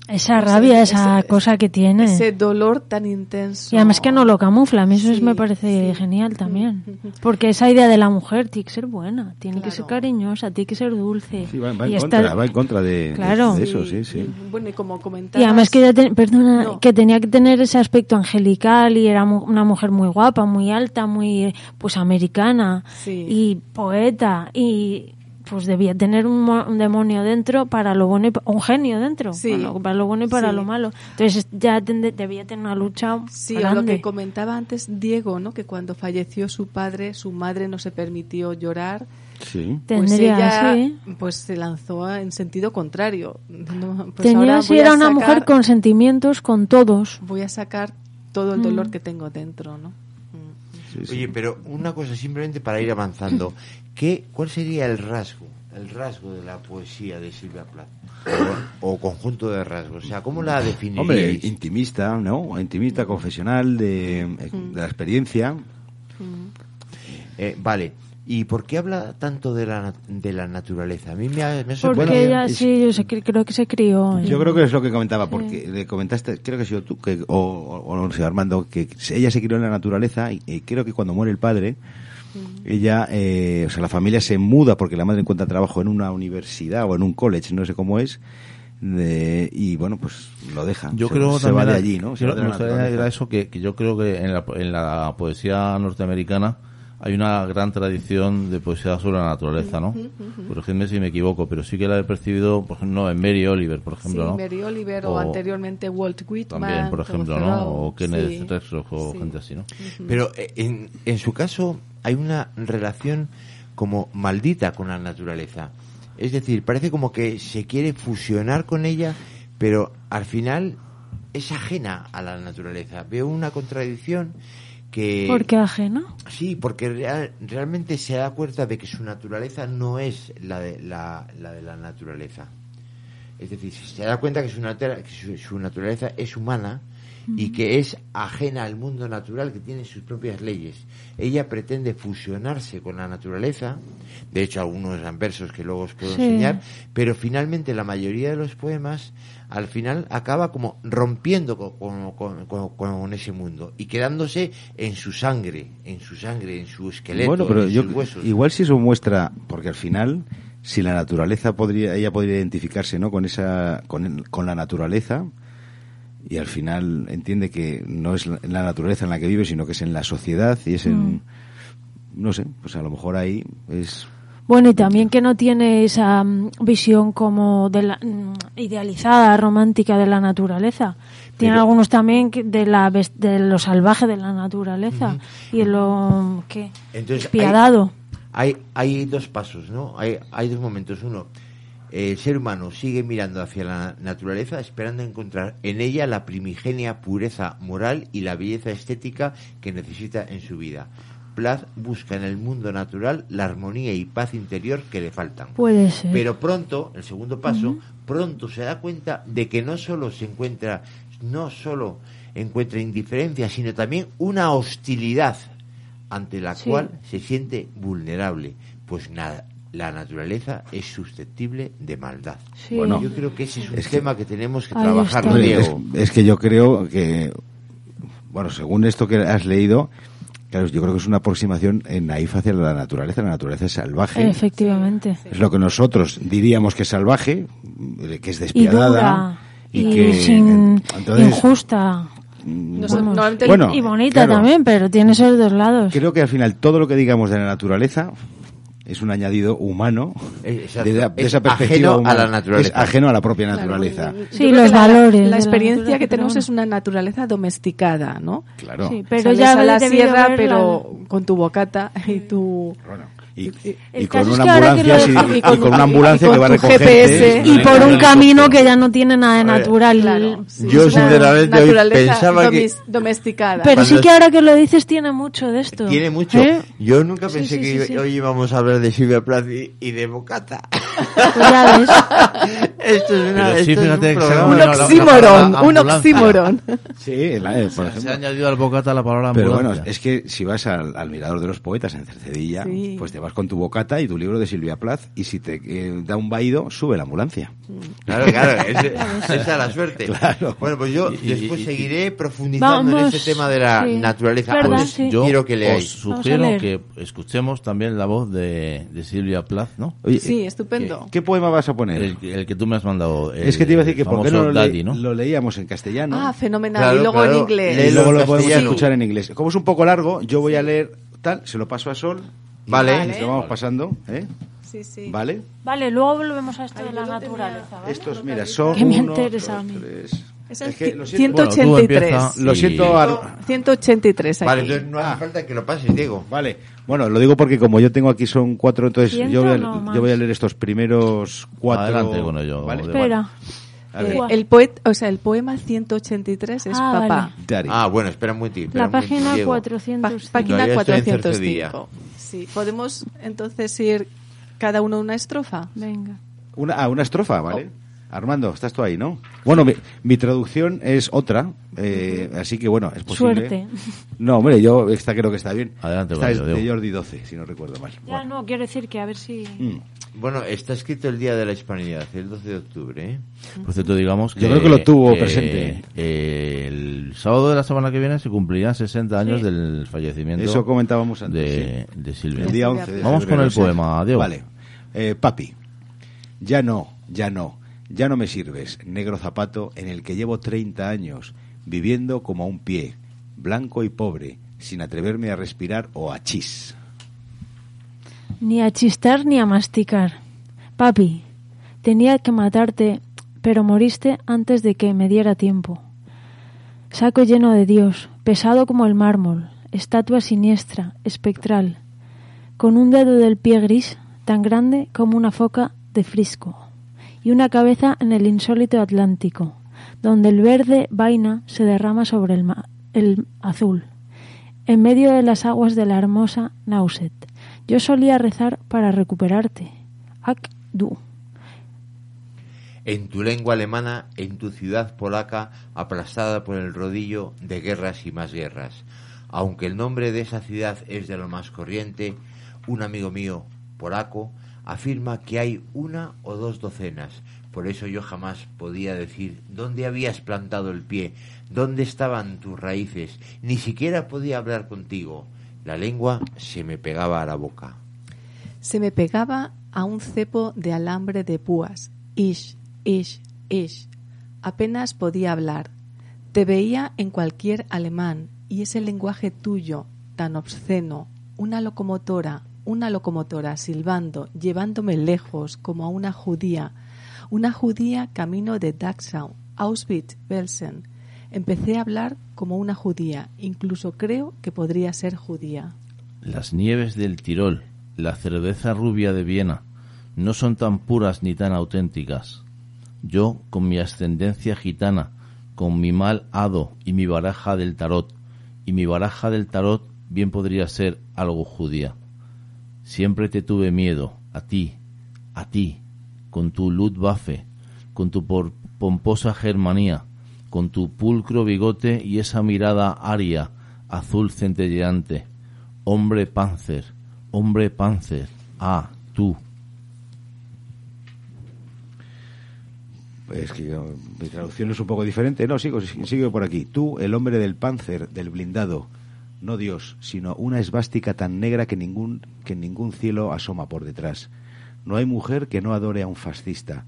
Esa rabia, ese- esa ese- cosa que tiene. Ese dolor tan intenso. Y además que no lo camufla, a mí eso es- Sí, me parece sí. genial también. Porque esa idea de la mujer tiene que ser buena, tiene que ser cariñosa, tiene que ser dulce. Sí, va, va y en estar- contra, va en contra de, Claro. de eso, sí, sí. Bueno, y como comentabas... Y además que, ella ten- perdona, No. que tenía que tener ese aspecto angelical y era mu- una mujer muy guapa, muy alta, muy pues americana Sí. y poeta y pues debía tener un, mo- un demonio dentro para lo bueno y pa- un genio dentro Sí. bueno, para lo bueno y para Sí. lo malo. Entonces ya tende- debía tener una lucha Sí, o lo grande. que comentaba antes Diego, ¿no? Que cuando falleció su padre, su madre no se permitió llorar. Sí. Pues Tendría, ella sí. pues se lanzó en sentido contrario. No, pues Tenía, ahora sí, voy a era una sacar- mujer con sentimientos con todos. Voy a sacar todo el dolor que tengo dentro, ¿no? Sí, sí. Oye, pero una cosa simplemente para ir avanzando. ¿Qué, ¿Cuál sería el rasgo? El rasgo de la poesía de Silvia Plath. O, o conjunto de rasgos. O sea, ¿cómo la definiríais? Hombre, intimista, ¿no? Intimista, confesional, de, eh, de la experiencia. Eh, vale. ¿Y por qué habla tanto de la, de la naturaleza? A mí me ha, me ha Porque sorprendido. ella, es- sí, yo creo que se crió. Yo creo que es lo que comentaba, porque le comentaste, creo que ha sido tú, que, o, o, o no sé, Armando, que ella se crió en la naturaleza y, y creo que cuando muere el padre, ella, eh, o sea, la familia se muda porque la madre encuentra trabajo en una universidad o en un college, no sé cómo es, de- y bueno, pues lo deja. Yo se, creo se va de allí, ¿no? Se quiero- va de me la gustaría añadir a naturaleza. eso que, que yo creo que en la, en la poesía norteamericana hay una gran tradición de poesía sobre la naturaleza, ¿no? Corregidme si me equivoco, pero sí que la he percibido, por ejemplo, no, en Mary Oliver, por ejemplo, sí, ¿no? Mary Oliver o, O- anteriormente Walt Whitman. También, por ejemplo, ¿no? O Kenneth sí. Rexroth o Sí. gente así, ¿no? Pero eh, en, en su caso hay una relación como maldita con la naturaleza. Es decir, parece como que se quiere fusionar con ella, pero al final es ajena a la naturaleza. Veo una contradicción que... ¿Por qué ajeno? Sí, porque real- realmente se da cuenta de que su naturaleza no es la de la, la de la naturaleza. Es decir, se da cuenta que su, natura- que su, su naturaleza es humana y que es ajena al mundo natural que tiene sus propias leyes. Ella pretende fusionarse con la naturaleza, de hecho algunos eran versos que luego os puedo Sí. enseñar, pero finalmente la mayoría de los poemas al final acaba como rompiendo co- con, con- con- con ese mundo y quedándose en su sangre, en su sangre, en su esqueleto, Bueno, pero en yo, sus huesos. igual si eso muestra, porque al final, si la naturaleza podría, ella podría identificarse, ¿no? Con esa, con, con la naturaleza, y al final entiende que no es la, la naturaleza en la que vive, sino que es en la sociedad y es en, no sé, pues a lo mejor ahí es, Bueno, y también que no tiene esa mm, visión como de la, mm, idealizada, romántica de la naturaleza. Tiene Pero- algunos también que de, la, de lo salvaje de la naturaleza y lo que despiadado. Hay, hay dos pasos, ¿no? Hay, hay dos momentos. Uno, el ser humano sigue mirando hacia la naturaleza esperando encontrar en ella la primigenia pureza moral y la belleza estética que necesita en su vida. Plath busca en el mundo natural la armonía y paz interior que le faltan. Puede ser. Pero pronto, el segundo paso, pronto se da cuenta de que no solo se encuentra, no solo encuentra indiferencia, sino también una hostilidad ante la Sí. cual se siente vulnerable. Pues nada, la naturaleza es susceptible de maldad. Sí. Bueno, Yo creo que ese es un es que- tema que tenemos que trabajar, está. ¿no, Hombre, es, Diego? es que yo creo que, bueno, según esto que has leído, claro, yo creo que es una aproximación en naif hacia la naturaleza, la naturaleza es salvaje. Efectivamente. Es lo que nosotros diríamos que es salvaje, que es Y despiadada. dura. Y, que sin, entonces, injusta. mm, Nos- Vamos. normalmente- Bueno, y bonita claro. también, pero tiene esos dos lados. creo que al final todo lo que digamos de la naturaleza es un añadido humano Eh, exacto. de, de Es esa perspectiva ajeno a humana. la naturaleza. Es ajeno a la propia naturaleza. Sí, los la- valores La, la experiencia que tenemos es una naturaleza domesticada, ¿no? Claro. Sí, pero Sales ya a la sierra, verla- pero con tu bocata y tu... Bueno, y, El y con caso es una que ahora que lo ambulancia, y con- y con una y- ambulancia que va a. GPS. Y por un camino que ya no tiene nada de natural. Claro, sí, Yo, sinceramente, hoy pensaba que- domesticada. Pero sí que ahora que lo dices tiene mucho de esto. Tiene mucho. ¿Eh? Yo nunca Sí, pensé sí, que sí, sí. hoy íbamos a hablar de Silvia Plath y, y de Bocata. Pues ya ves. esto es, una, Pero sí, esto es fíjate un programa. un la oxímoron, un oxímoron. Sí, la- eh, por Se ha añadido al bocata la palabra Pero bueno, es que si vas al, al Mirador de los Poetas en Cercedilla, Sí. pues te vas con tu bocata y tu libro de Silvia Plath y si te eh, da un vaído, sube la ambulancia. Claro, claro, ese- esa es la suerte. Claro. Bueno, pues yo Y- después y- seguiré profundizando Vamos, en este tema de la sí. naturaleza. ¿Verdad? Pues Sí. Yo quiero que os leáis. A sugiero que escuchemos también la voz de, de Silvia Plath, ¿no? Oye, Sí, eh, estupendo. ¿qué poema vas a poner? El, el que tú me has mandado. el es que te iba a decir que por qué famoso no lo, le- Daddy, ¿no? lo leíamos en castellano Ah, fenomenal. Claro, y luego claro. en inglés. y luego lo podemos escuchar en inglés. Como es un poco largo, yo voy a leer tal, se lo paso a Sol. y Vale. nos lo vamos pasando, ¿eh? Sí, sí. ¿Vale? Vale, luego volvemos a esto de Ay, la lo tenía. naturaleza. ¿vale? Estos, mira, son Que me uno, interesa dos, a mí. tres. Es el que ci- lo siento- Bueno, tú 183. empieza Lo y- siento, Ar- 183 aquí. Vale, entonces no hace Ah. falta que lo pases, Diego. Vale, bueno, lo digo porque como yo tengo aquí son cuatro, entonces ¿Ciento yo voy, a, no yo voy a leer estos primeros cuatro. Adelante con ello, ¿vale? Espera. Eh, el poet, o sea, el poema 183 es Ah, papá. vale. Ah, bueno, espera un momentito. espera La página Diego. Pa- 405. página Todavía estoy en 405. Sí, podemos entonces ir cada uno una estrofa. Venga. Una, ah, una estrofa, ¿vale? Armando, estás tú ahí, ¿no? Bueno, mi, mi traducción es otra, eh, así que bueno, es posible. Suerte. No, hombre, yo esta creo que está bien. Adelante, Esta es de. Jordi 12, si no recuerdo mal. Ya Bueno. no, quiero decir que a ver si... Mm. Bueno, está escrito el Día de la Hispanidad, el 12 de octubre, ¿eh? Por cierto, digamos que... Yo creo que lo tuvo que, presente. eh, el sábado de la semana que viene se cumplirían 60 años Sí. del fallecimiento Eso comentábamos antes. de, sí. de Silvia. El día Silvia 11 de Vamos con el poema, Diego. Vale. Eh, papi, ya no, ya no, ya no me sirves, negro zapato en el que llevo 30 años, viviendo como a un pie, blanco y pobre, sin atreverme a respirar o a chis. Ni a chistar ni a masticar. Papi, tenía que matarte, pero moriste antes de que me diera tiempo. Saco lleno de Dios, pesado como el mármol, estatua siniestra, espectral, con un dedo del pie gris, tan grande como una foca de frisco, y una cabeza en el insólito Atlántico, donde el verde vaina se derrama sobre el, el azul, en medio de las aguas de la hermosa Nauset. Yo solía rezar para recuperarte. Ak du. En tu lengua alemana, en tu ciudad polaca, aplastada por el rodillo de guerras y más guerras. Aunque el nombre de esa ciudad es de lo más corriente, un amigo mío, polaco, afirma que hay una o dos docenas. Por eso yo jamás podía decir dónde habías plantado el pie, dónde estaban tus raíces, ni siquiera podía hablar contigo. La lengua se me pegaba a la boca. Se me pegaba a un cepo de alambre de púas. Ish, ish, ish. Apenas podía hablar. Te veía en cualquier alemán y ese lenguaje tuyo, tan obsceno, una locomotora, una locomotora silbando, llevándome lejos como a una judía, una judía camino de Dachau, Auschwitz, Belsen. Empecé a hablar como una judía, incluso creo que podría ser judía. Las nieves del Tirol, la cerveza rubia de Viena, no son tan puras ni tan auténticas. Yo, con mi ascendencia gitana, con mi mal hado y mi baraja del tarot, y mi baraja del tarot bien podría ser algo judía. Siempre te tuve miedo, a ti, a ti, con tu Luftwaffe, con tu por- pomposa Germanía, con tu pulcro bigote y esa mirada aria, azul centelleante. Hombre Panzer, hombre Panzer, ah, tú. Es que mi traducción es un poco diferente. No, sigo, sigo por aquí. Tú, el hombre del panzer, del blindado, no Dios, sino una esvástica tan negra que ningún, que ningún cielo asoma por detrás. No hay mujer que no adore a un fascista.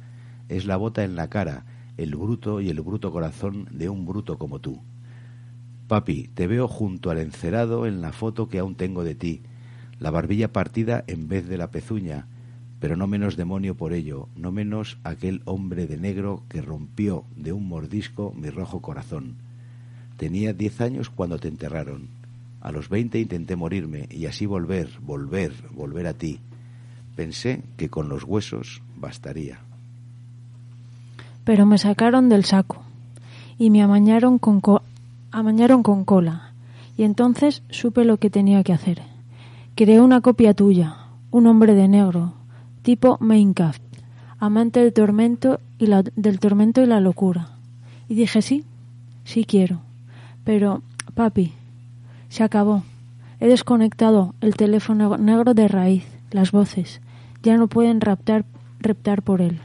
Es la bota en la cara, el bruto y el bruto corazón de un bruto como tú. Papi, te veo junto al encerado en la foto que aún tengo de ti, la barbilla partida en vez de la pezuña, pero no menos demonio por ello, no menos aquel hombre de negro que rompió de un mordisco mi rojo corazón. Tenía diez años cuando te enterraron. A los 20 intenté morirme y así volver, volver, volver a ti. Pensé que con los huesos bastaría. Pero me sacaron del saco y me amañaron con, co- amañaron con cola. Y entonces supe lo que tenía que hacer. Creé una copia tuya, un hombre de negro, tipo Minecraft, amante del tormento y la, del tormento y la locura. Y dije sí, sí quiero. Pero, papi, se acabó. He desconectado el teléfono negro de raíz, las voces. Ya no pueden raptar, reptar por él.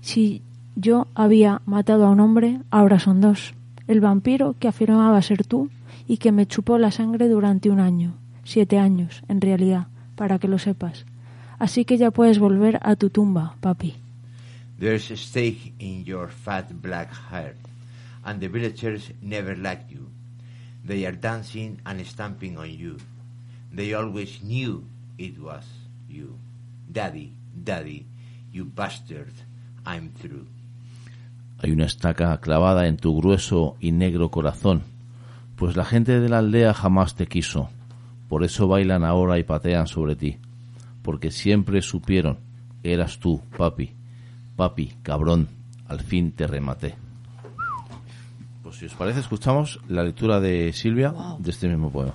Si yo había matado a un hombre, ahora son dos. El vampiro que afirmaba ser tú y que me chupó la sangre durante un año. Siete años, en realidad, para que lo sepas. Así que ya puedes volver a tu tumba, papi. There's a stake in your fat black hair, and the villagers never liked you. They are dancing and stamping on you. They always knew it was you. Daddy, daddy, you bastard, I'm through. Hay una estaca clavada en tu grueso y negro corazón, pues la gente de la aldea jamás te quiso. Por eso bailan ahora y patean sobre ti, porque siempre supieron eras tú, papi. Papi, cabrón, al fin te rematé. Pues si os parece, escuchamos la lectura de Silvia de este mismo poema.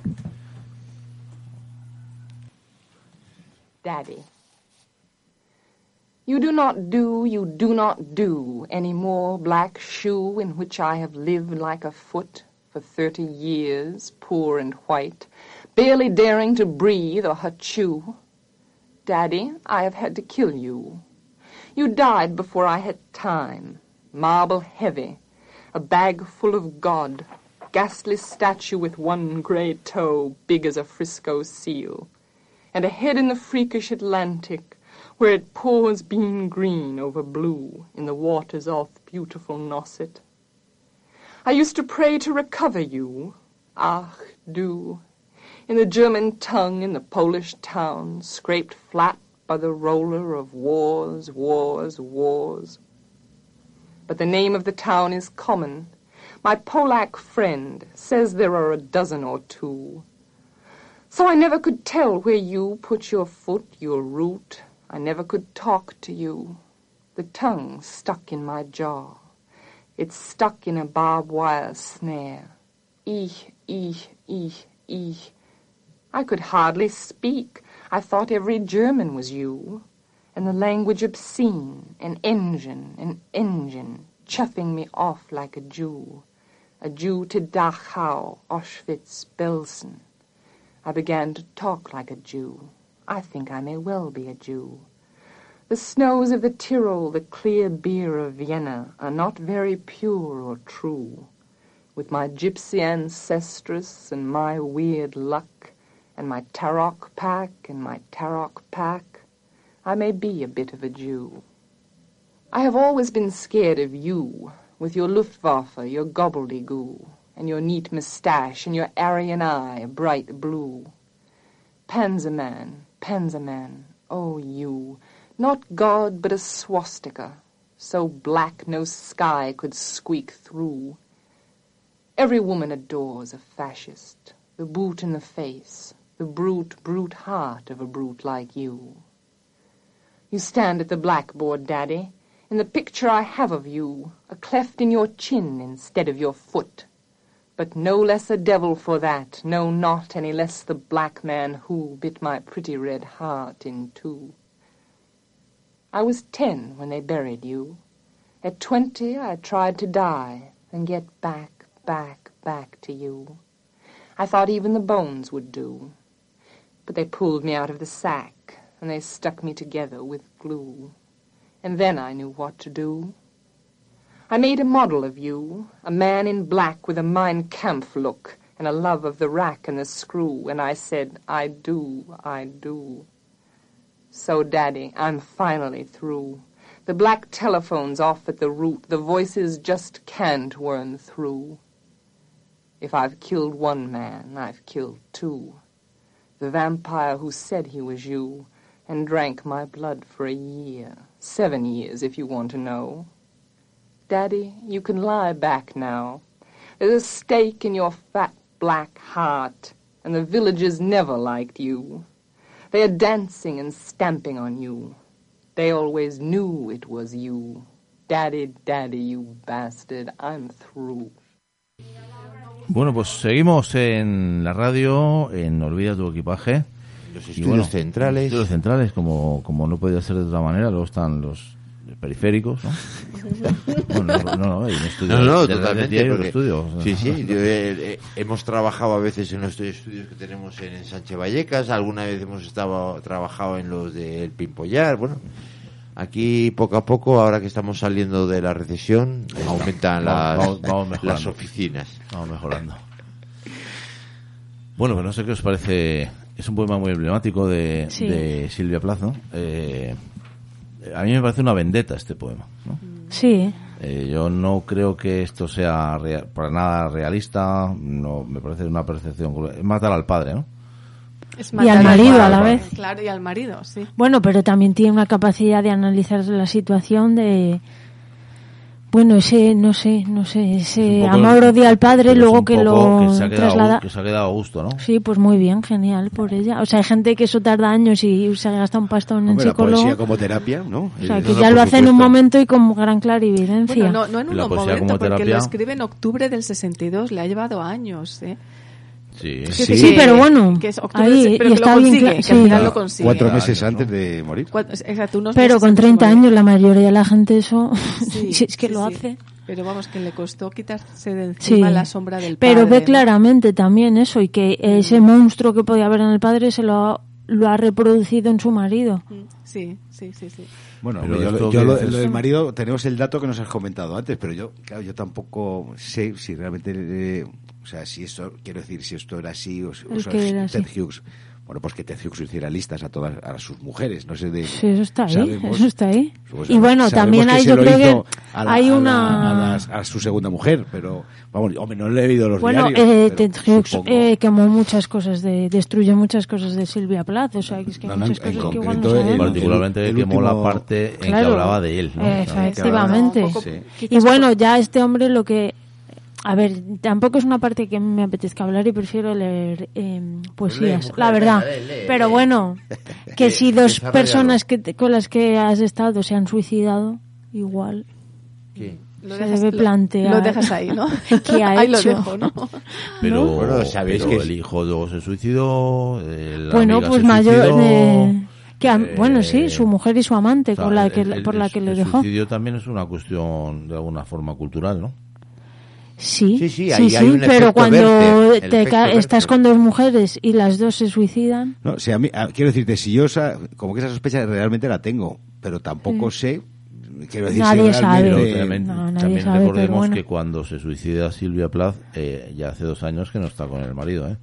Daddy. You do not do, you do not do any more black shoe in which I have lived like a foot for thirty years, poor and white, barely daring to breathe or to chew. Daddy, I have had to kill you. You died before I had time, marble heavy, a bag full of God, ghastly statue with one grey toe big as a Frisco seal and a head in the freakish Atlantic, where it pours bean green over blue in the waters off beautiful Nauset. I used to pray to recover you, ach du, in the German tongue in the Polish town, scraped flat by the roller of wars, wars, wars. But the name of the town is common. My Polack friend says there are a dozen or two. So I never could tell where you put your foot, your root. I never could talk to you. The tongue stuck in my jaw. It's stuck in a barbed wire snare. Ich, ich, ich, ich. I could hardly speak. I thought every German was you. And the language obscene, an engine, an engine, chuffing me off like a Jew. A Jew to Dachau, Auschwitz, Belsen. I began to talk like a Jew. I think I may well be a Jew. The snows of the Tyrol, the clear beer of Vienna, are not very pure or true. With my gypsy ancestress and my weird luck, and my Tarok pack and my Tarok pack, I may be a bit of a Jew. I have always been scared of you, with your Luftwaffe, your gobbledygoo, and your neat moustache, and your Aryan eye, bright blue. Panzerman, Panzerman, oh you, not God but a swastika, so black no sky could squeak through. Every woman adores a fascist, the boot in the face, the brute, brute heart of a brute like you. You stand at the blackboard, Daddy, in the picture I have of you, a cleft in your chin instead of your foot. But no less a devil for that, no, not any less the black man who bit my pretty red heart in two. I was ten when they buried you. At twenty I tried to die and get back, back, back to you. I thought even the bones would do. But they pulled me out of the sack and they stuck me together with glue. And then I knew what to do. I made a model of you, a man in black with a Mein Kampf look and a love of the rack and the screw, and I said, I do, I do. So, Daddy, I'm finally through. The black telephone's off at the root. The voices just can't worm through. If I've killed one man, I've killed two. The vampire who said he was you and drank my blood for a year. Seven years, if you want to know. Daddy, you can lie back now. There's a stake in your fat black heart. and the villagers never liked you. They are dancing and stamping on you. They always knew it was you. Daddy, daddy, you bastard, I'm through. Bueno, pues seguimos en la radio, en Olvida tu equipaje. Los estudios bueno, centrales. los estudios centrales, como, como no podía ser de otra manera, luego están los periféricos, ¿no? bueno, no, no, no, hay un estudio No, totalmente. otro porque- estudio. Sí, sí. yo, eh, hemos trabajado a veces en los estudios que tenemos en, Sánchez Vallecas. Alguna vez hemos estado trabajado en los del Pimpollar. Bueno, aquí poco a poco, ahora que estamos saliendo de la recesión, aumentan las, vamos- vamos las oficinas. Vamos mejorando. Bueno, pues no sé qué os parece. Es un poema muy emblemático de, Sí. de Silvia Plath, ¿no? Eh, a mí me parece una vendetta este poema, ¿no? Sí, Eh, yo no creo que esto sea rea- para nada realista, no me parece una percepción. Es matar al padre, ¿no? Es Y al matar marido padre. a la vez. Claro, y al marido, sí. Bueno, pero también tiene una capacidad de analizar la situación de bueno, ese no sé, no sé, ese poco- amor odia al padre es luego que lo que se ha quedado, traslada. que se ha quedado a gusto, ¿no? Sí, pues muy bien, genial por ella. O sea, hay gente que eso tarda años y se gasta un pastón en Hombre, la psicólogo. poesía como terapia, ¿no? O sea, que no, ya lo hace en un momento y con gran clarividencia. Bueno, no, no en un momento, porque terapia. lo escribe en octubre del 62, le ha llevado años, ¿eh? Sí. Sí. que- Sí, pero bueno, que es octubre ahí, del- pero y que lo está bien consigue, cla- que al sí. final lo consigue. Cuatro meses antes de morir. Cuatro- exacto, unos Pero con antes de 30 morir. años la mayoría de la gente eso, si es que sí, lo sí. hace. Pero vamos, que le costó quitarse de Sí. encima la sombra del padre. Pero ve ¿no? claramente también eso y que ese monstruo que podía haber en el padre se lo ha, lo ha reproducido en su marido. Mm, Sí, sí, sí, sí. Bueno, Pero yo, yo lo del marido tenemos el dato que nos has comentado antes, pero yo, claro, yo tampoco sé si realmente, eh, o sea, si esto, quiero decir, si esto era así o, o sea, Ted así. Hughes. Bueno, pues que Ted Hughes hiciera listas a todas a sus mujeres, no sé de. Sí, eso está ahí, sabemos- eso está ahí. pues y bueno, también hay, yo creo que a la- hay a la- una... a, a su segunda mujer, pero vamos, hombre, no le he leído los Bueno, diarios. eh, Ted Hughes supongo- eh, quemó muchas cosas, de, destruyó muchas cosas de Silvia Plath, o sea, que es que hay No, no, muchas en cosas que igual no concreto, el- sabemos. Particularmente el quemó la parte en que hablaba de él, ¿no? Efectivamente. Sí. Y bueno, ya este hombre lo que... A ver, tampoco es una parte que me apetezca hablar y prefiero leer eh, poesías, mujer, la verdad. venga, lee, lee, Pero bueno, que si dos personas que te- con las que has estado se han suicidado, igual ¿Qué? Lo se dejas- debe lo- plantear Lo dejas ahí, ¿no? qué ha ahí lo hecho. dejo, ¿no? Pero, ¿No? Bueno, sabéis pero que- el hijo luego se suicidó. la bueno, amiga pues se mayor... suicidó, eh, que eh, bueno, sí, su mujer y su amante, o sea, con la el- que, el- por la el- que le el dejó. suicidio también es una cuestión de alguna forma cultural, ¿no? Sí, Sí, sí, sí, ahí sí, hay un pero cuando te ca- estás con dos mujeres y las dos se suicidan, No, si a mí, a- quiero decirte, si yo, esa- como que esa sospecha realmente la tengo, pero tampoco sé, quiero decir, Nadie si sabe. Pero también, no, nadie también sabe, recordemos pero bueno. que cuando se suicida Silvia Plath, eh, ya hace dos años que no está con el marido, ¿eh?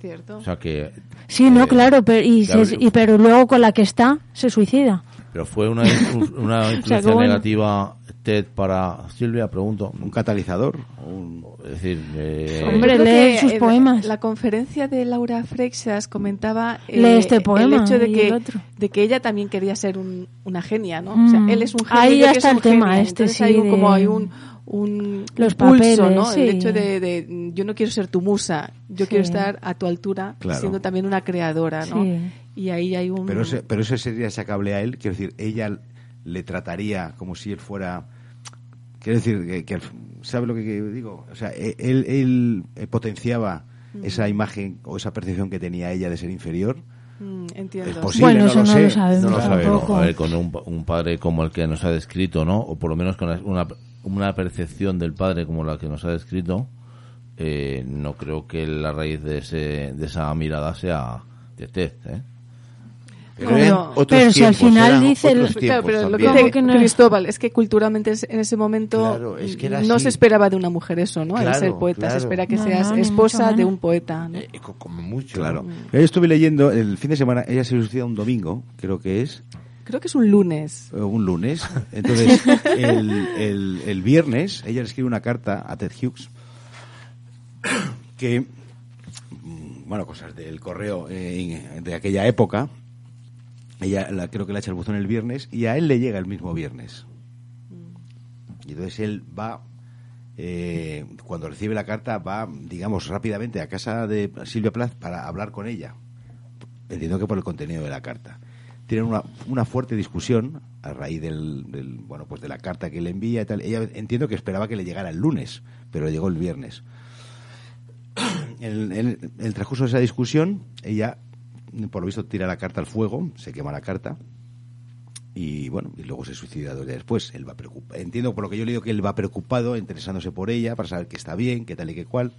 Cierto. O sea que... Sí, no, eh, claro, pero, y, claro, se- y- pero luego con la que está se suicida. Pero fue una, una influencia negativa TED para Silvia, pregunto. un catalizador. un- Es decir, eh, Hombre, lee sus en poemas. La conferencia de Laura Freixas comentaba eh, Lee este poema el hecho de que, de que ella también quería ser un- una genia, ¿no? O sea, Mm. él es un genio. Ahí ya está el tema genio. este, Entonces sí, hay un- de- como hay un, un Los papeles, ¿no? sí. El hecho de, de, yo no quiero ser tu musa, yo Sí. quiero estar a tu altura, Claro. siendo también una creadora, ¿no? Sí. Y ahí hay un... Pero, ese, pero eso sería sacable a él, quiero decir, ella le trataría como si él fuera. Quiero decir, que, ¿sabe lo que digo? O sea, e- él, él, eh, potenciaba esa imagen o esa percepción que tenía ella de ser inferior. Mm, entiendo. Es posible, bueno, no eso lo no sé, lo sabemos no lo sabemos. tampoco. A ver, con un, pa- un padre como el que nos ha descrito, ¿no? O por lo menos con una, una percepción del padre como la que nos ha descrito, eh, no creo que la raíz de, ese, de esa mirada sea de Ted, ¿eh? Pero, Como eran no. otros Pero si al final dice el- Claro, pero lo que también. ¿Cómo dice que no? Cristóbal es que culturalmente en ese momento Claro, es que era no así. se esperaba de una mujer eso, ¿no? el Claro, ser poeta, se espera que No, seas no, esposa de un poeta. ¿no? Eh, co- como mucho. Claro. Yo estuve leyendo el fin de semana, ella se suicida un domingo, creo que es, Creo que es un lunes. eh, un lunes. Entonces, el, el, el viernes, ella le escribe una carta a Ted Hughes que, mm, bueno, cosas del correo eh, de aquella época. Ella la, creo que la echa el buzón el viernes y a él le llega el mismo viernes. Y entonces él va eh, cuando recibe la carta va, digamos, rápidamente a casa de Silvia Plath para hablar con ella. Entiendo que por el contenido de la carta. Tienen una, una fuerte discusión a raíz del, del, bueno, pues de la carta que le envía y tal. Ella entiendo que esperaba que le llegara el lunes, pero le llegó el viernes. En, en- en el transcurso de esa discusión, ella, por lo visto, tira la carta al fuego, se quema la carta y bueno, y luego se suicida dos días después. Él va preocupado. Entiendo por lo que yo le digo que él va preocupado, interesándose por ella, para saber que está bien, que tal y que cual.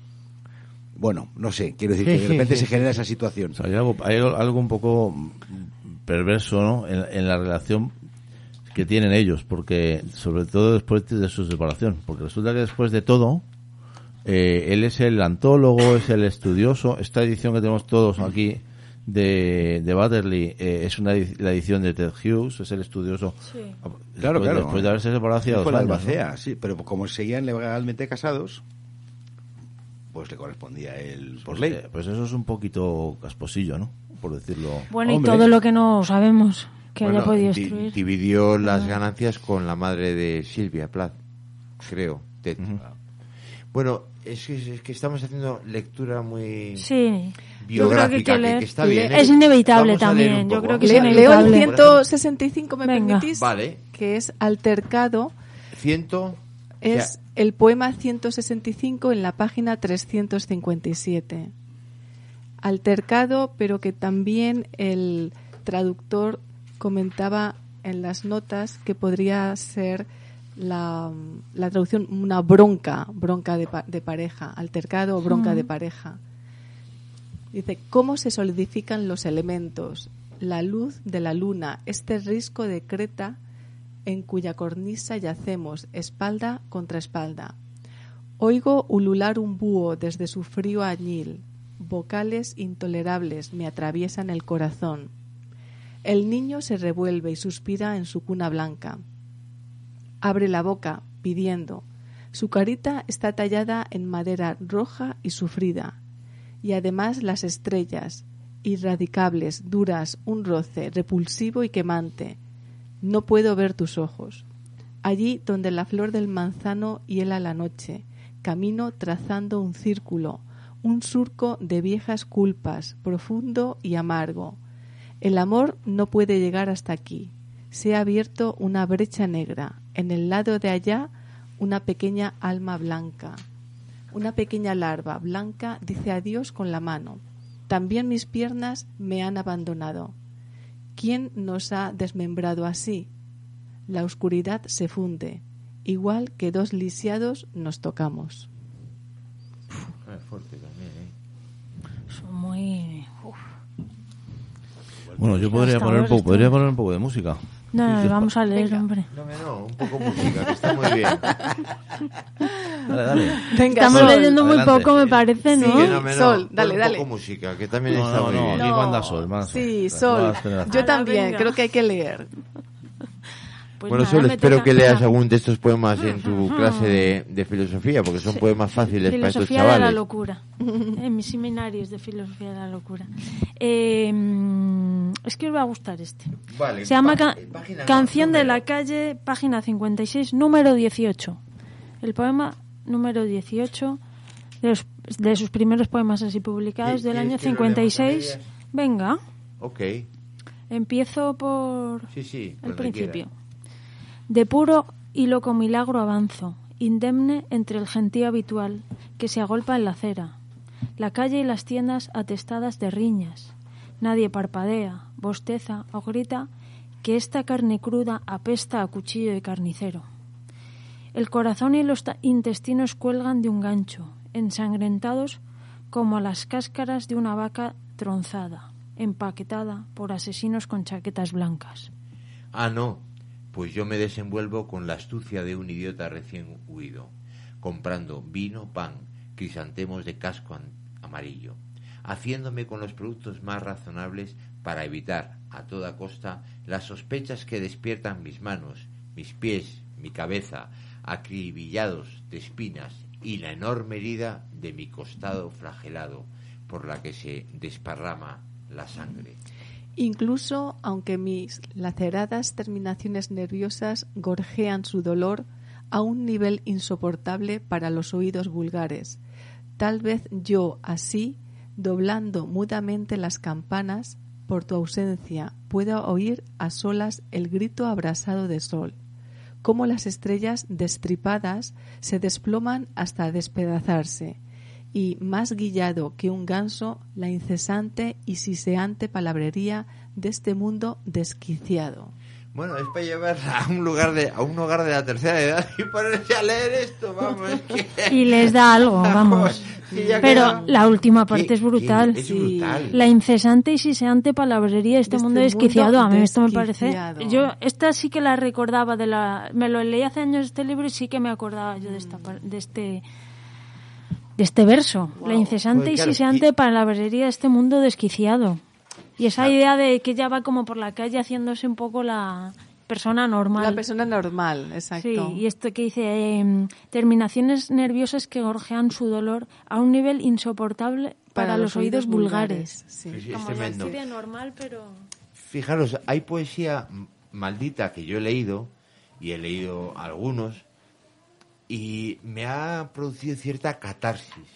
Bueno, no sé, quiero decir que de repente se genera esa situación. O sea, hay algo, hay algo un poco perverso ¿no? en, en la relación que tienen ellos, porque sobre todo después de su separación, porque resulta que después de todo, eh, él es el antólogo, es el estudioso, esta edición que tenemos todos aquí de, de Butterly eh, es una la edición de Ted Hughes, es el estudioso. Después, Claro, claro. Después de haberse separado hacía dos la años, ¿no? albacea, sí, pero como seguían legalmente casados, pues le correspondía él por ley. Eh, Pues eso es un poquito casposillo, ¿no? Por decirlo. Bueno, Hombre. y todo lo que no sabemos que Bueno, haya podido di- destruir. dividió las ganancias con la madre de Silvia Plath, creo. Ted. Bueno, es que, es que estamos haciendo lectura muy Sí. biográfica, que que, leer. que está bien. ¿eh? Es inevitable Vamos también, yo creo que es leo el inevitable. un poco, por ejemplo. 165, ¿me Venga. permitís? Vale. Que es Altercado. Ciento... Es ya, el poema 165 en la página 357. Altercado, pero que también el traductor comentaba en las notas que podría ser la, la traducción una bronca, bronca de, de pareja, altercado o bronca de pareja. Dice, ¿cómo se solidifican los elementos? La luz de la luna, este risco de Creta en cuya cornisa yacemos, espalda contra espalda. Oigo ulular un búho desde su frío añil. Vocales intolerables me atraviesan el corazón. El niño se revuelve y suspira en su cuna blanca. Abre la boca, pidiendo. Su carita está tallada en madera roja y sufrida. Y además las estrellas, irradicables, duras, un roce, repulsivo y quemante. No puedo ver tus ojos. Allí donde la flor del manzano hiela la noche, camino trazando un círculo, un surco de viejas culpas, profundo y amargo. El amor no puede llegar hasta aquí. Se ha abierto una brecha negra. En el lado de allá, una pequeña alma blanca. Una pequeña larva blanca dice adiós con la mano. También mis piernas me han abandonado. ¿Quién nos ha desmembrado así? La oscuridad se funde, igual que dos lisiados nos tocamos. Fuerte también, ¿eh? Son muy... uf. Bueno, yo podría poner, un poco, podría poner un poco de música. No, Sí, vamos a leer, hombre. No, no, un poco música, que está muy bien. Dale, dale. Venga, Estamos Sol. leyendo muy adelante. poco, me parece, ¿no? Sí, no, no, Sol, dale, un dale. poco música, que también No, está no, muy no, bien. aquí manda Sol, manda. Sí, Sol. Yo también, venga. creo que hay que leer. Pues bueno, nada, Sol, me espero que leas algún de estos poemas en tu clase de, de filosofía, porque son poemas fáciles para estos Filosofía de la chavales. locura. en mis seminarios de filosofía de la locura. Eh, mm, es que os va a gustar este. Vale, Se llama Canción de la calle, página 56, número 18. El poema número 18 de, los- de sus primeros poemas así publicados ¿Qui- del año quieres que lo leamos a 56. medias? Venga, Ok, empiezo por sí, sí. el principio. quiera. De puro y loco milagro avanzo, indemne entre el gentío habitual que se agolpa en la acera, la calle y las tiendas atestadas de riñas. Nadie parpadea, bosteza o grita que esta carne cruda apesta a cuchillo de carnicero. El corazón y los intestinos cuelgan de un gancho, ensangrentados como las cáscaras de una vaca tronzada, empaquetada por asesinos con chaquetas blancas. Ah, no. Pues yo me desenvuelvo con la astucia de un idiota recién huido, comprando vino, pan, crisantemos de casco amarillo, haciéndome con los productos más razonables para evitar a toda costa las sospechas que despiertan mis manos, mis pies, mi cabeza, acribillados de espinas y la enorme herida de mi costado flagelado por la que se desparrama la sangre. Incluso aunque mis laceradas terminaciones nerviosas gorjean su dolor, a un nivel insoportable para los oídos vulgares. Tal vez yo, así, doblando mudamente las campanas, por tu ausencia, pueda oír a solas el grito abrasado de sol, cómo las estrellas destripadas se desploman hasta despedazarse, y más guillado que un ganso la incesante y siseante palabrería de este mundo desquiciado. Bueno, es para llevarla a un lugar de a un hogar de la tercera edad y ponerse a leer esto, vamos. es que- Y les da algo, vamos. Pero queda- la última parte ¿Qué- es brutal. qué- Es Sí. brutal. La incesante y siseante palabrería de este, De este mundo mundo desquiciado. A mí esto me parece. Yo esta sí que la recordaba de la. Me lo leí hace años este libro y sí que me acordaba yo de esta de este de este verso. La incesante y claro, siseante y- palabrería de este mundo desquiciado. Y esa idea de que ella va como por la calle haciéndose un poco la persona normal. La persona normal, exacto. Sí, y esto que dice, em, terminaciones nerviosas que gorjean su dolor a un nivel insoportable para, los, oídos vulgares. sí. Sí, sí, es Como la tremendo. historia normal, pero... Fijaros, hay poesía maldita que yo he leído, y he leído algunos, y me ha producido cierta catarsis.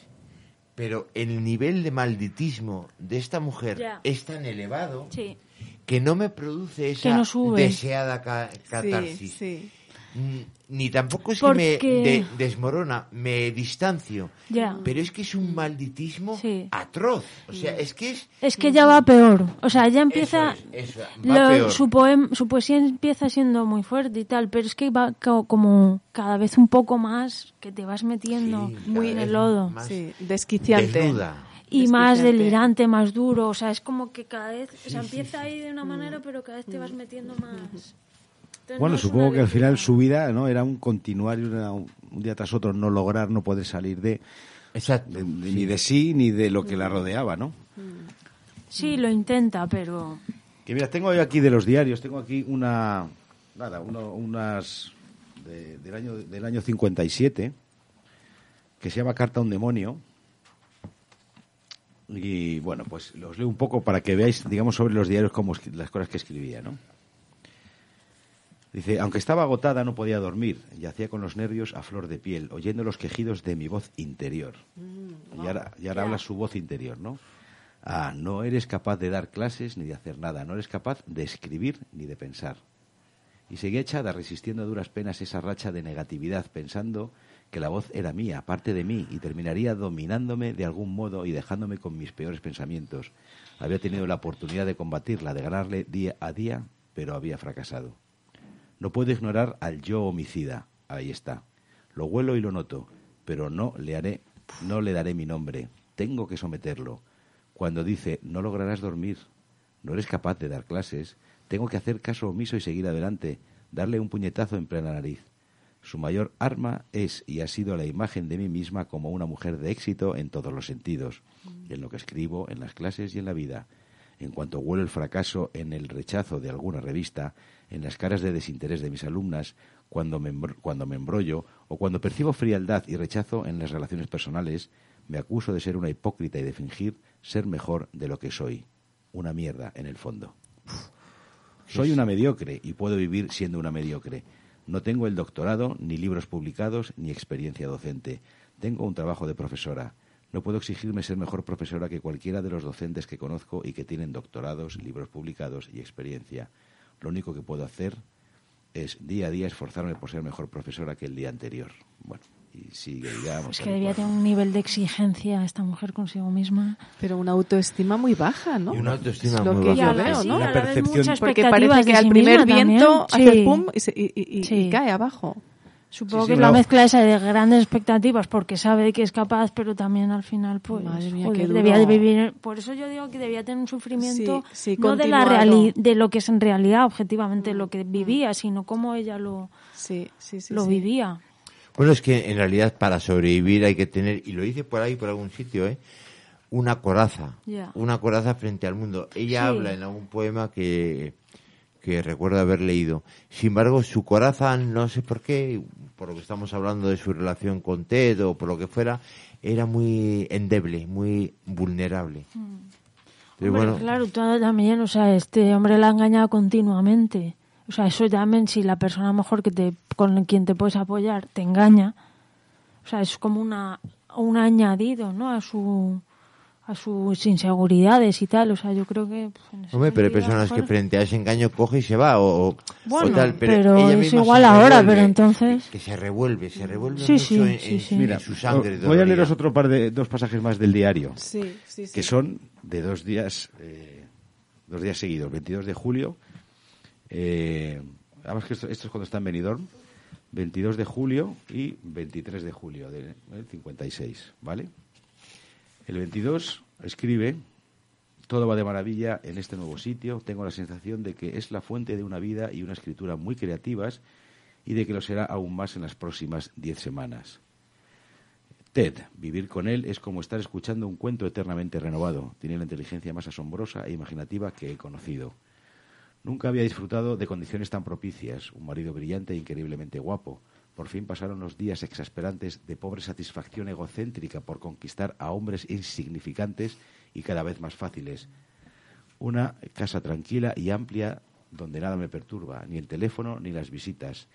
Pero el nivel de malditismo de esta mujer es tan elevado Sí. que no me produce esa no deseada ca- catarsis. Sí, sí. Mm, Ni tampoco es Porque- que me de- desmorona, me distancio. Ya. Pero es que es un malditismo Sí. atroz. O sea, es que es... Es que ya va peor. O sea, ya empieza... Eso es, eso, va lo- peor. su, poem- su poesía empieza siendo muy fuerte y tal, pero es que va co- como cada vez un poco más que te vas metiendo Sí, muy en el lodo. más Sí, desquiciante. Desnuda. Y más delirante, más duro. O sea, es como que cada vez... o sea, empieza ahí de una manera, pero cada vez te vas metiendo más... Bueno, no supongo que al final su vida no era un continuar y una- un día tras otro no lograr, no poder salir de, Exacto. de- de- ni de sí ni de lo que la rodeaba, ¿no? Sí, lo intenta, pero... Que mira, tengo yo aquí de los diarios, tengo aquí una, nada, uno- unas de- del año del año 57 que se llama Carta a un demonio. Y bueno, pues los leo un poco para que veáis, digamos, sobre los diarios como las cosas que escribía, ¿no? Dice, aunque estaba agotada no podía dormir, yacía con los nervios a flor de piel, oyendo los quejidos de mi voz interior. y ahora, y ahora habla su voz interior, ¿no? Ah, no eres capaz de dar clases ni de hacer nada, no eres capaz de escribir ni de pensar. Y seguía echada, resistiendo a duras penas esa racha de negatividad, pensando que la voz era mía, parte de mí, y terminaría dominándome de algún modo y dejándome con mis peores pensamientos. Había tenido la oportunidad de combatirla, de ganarle día a día, pero había fracasado. No puedo ignorar al yo homicida. Ahí está. Lo huelo y lo noto, pero no le haré, no le daré mi nombre. Tengo que someterlo. Cuando dice no lograrás dormir, no eres capaz de dar clases, tengo que hacer caso omiso y seguir adelante, darle un puñetazo en plena nariz. Su mayor arma es y ha sido la imagen de mí misma como una mujer de éxito en todos los sentidos, en lo que escribo, en las clases y en la vida. En cuanto huelo el fracaso en el rechazo de alguna revista, en las caras de desinterés de mis alumnas, cuando me, cuando me embrollo o cuando percibo frialdad y rechazo en las relaciones personales, me acuso de ser una hipócrita y de fingir ser mejor de lo que soy. Una mierda, en el fondo. Soy una mediocre y puedo vivir siendo una mediocre. No tengo el doctorado, ni libros publicados, ni experiencia docente. Tengo un trabajo de profesora. No puedo exigirme ser mejor profesora que cualquiera de los docentes que conozco y que tienen doctorados, libros publicados y experiencia. Lo único que puedo hacer es día a día esforzarme por ser mejor profesora que el día anterior. Bueno, y sigue, digamos. Es que debía tener un nivel de exigencia esta mujer consigo misma. Pero una autoestima muy baja, ¿no? Y una autoestima es lo muy que baja. yo veo, sí, ¿no? a la percepción- Porque parece que al sí primer viento también. hace Sí. pum y, se- y- y- y Sí. cae abajo. Supongo Sí, que sí, es la no. mezcla esa de grandes expectativas porque sabe que es capaz, pero también al final, pues, Madre mía, joder, debía de vivir. Por eso yo digo que debía tener un sufrimiento Sí, sí, no de la reali- de lo que es en realidad, objetivamente, lo que vivía, sino cómo ella lo, Sí, sí, sí. lo sí. vivía. Bueno, es que en realidad para sobrevivir hay que tener, y lo dice por ahí, por algún sitio, ¿eh? una coraza. Una coraza frente al mundo. Ella Sí. habla en algún poema que, que recuerdo haber leído. Sin embargo, su coraza, no sé por qué, por lo que estamos hablando de su relación con Ted o por lo que fuera, era muy endeble, muy vulnerable. Entonces, Hombre, bueno, claro, todo también, o sea, este hombre la ha engañado continuamente. O sea, eso llamen si la persona mejor que te, con quien te puedes apoyar te engaña. O sea, es como una, un añadido, ¿no? A su a sus inseguridades y tal. O sea, yo creo que. pues, Hombre, pero hay personas que mejor- frente a ese engaño coge y se va o, o- Bueno, o tal, pero, pero ella es misma igual se ahora, revuelve, pero entonces- Que se revuelve, se revuelve Sí, mucho sí, en, sí, en- sí. en Mira, su sangre. voy a leeros otro par de dos pasajes más del diario, Sí, sí, sí. que son de dos días, eh, dos días seguidos, 22 de julio. Eh, además que esto, esto es cuando está en Benidorm, 22 de julio y 23 de julio del 56, ¿vale? El 22 escribe, todo va de maravilla en este nuevo sitio, tengo la sensación de que es la fuente de una vida y una escritura muy creativas y de que lo será aún más en las próximas 10 semanas. Ted, vivir con él es como estar escuchando un cuento eternamente renovado. Tiene la inteligencia más asombrosa e imaginativa que he conocido. Nunca había disfrutado de condiciones tan propicias. Un marido brillante e increíblemente guapo. Por fin pasaron los días exasperantes de pobre satisfacción egocéntrica por conquistar a hombres insignificantes y cada vez más fáciles. Una casa tranquila y amplia donde nada me perturba, ni el teléfono ni las visitas.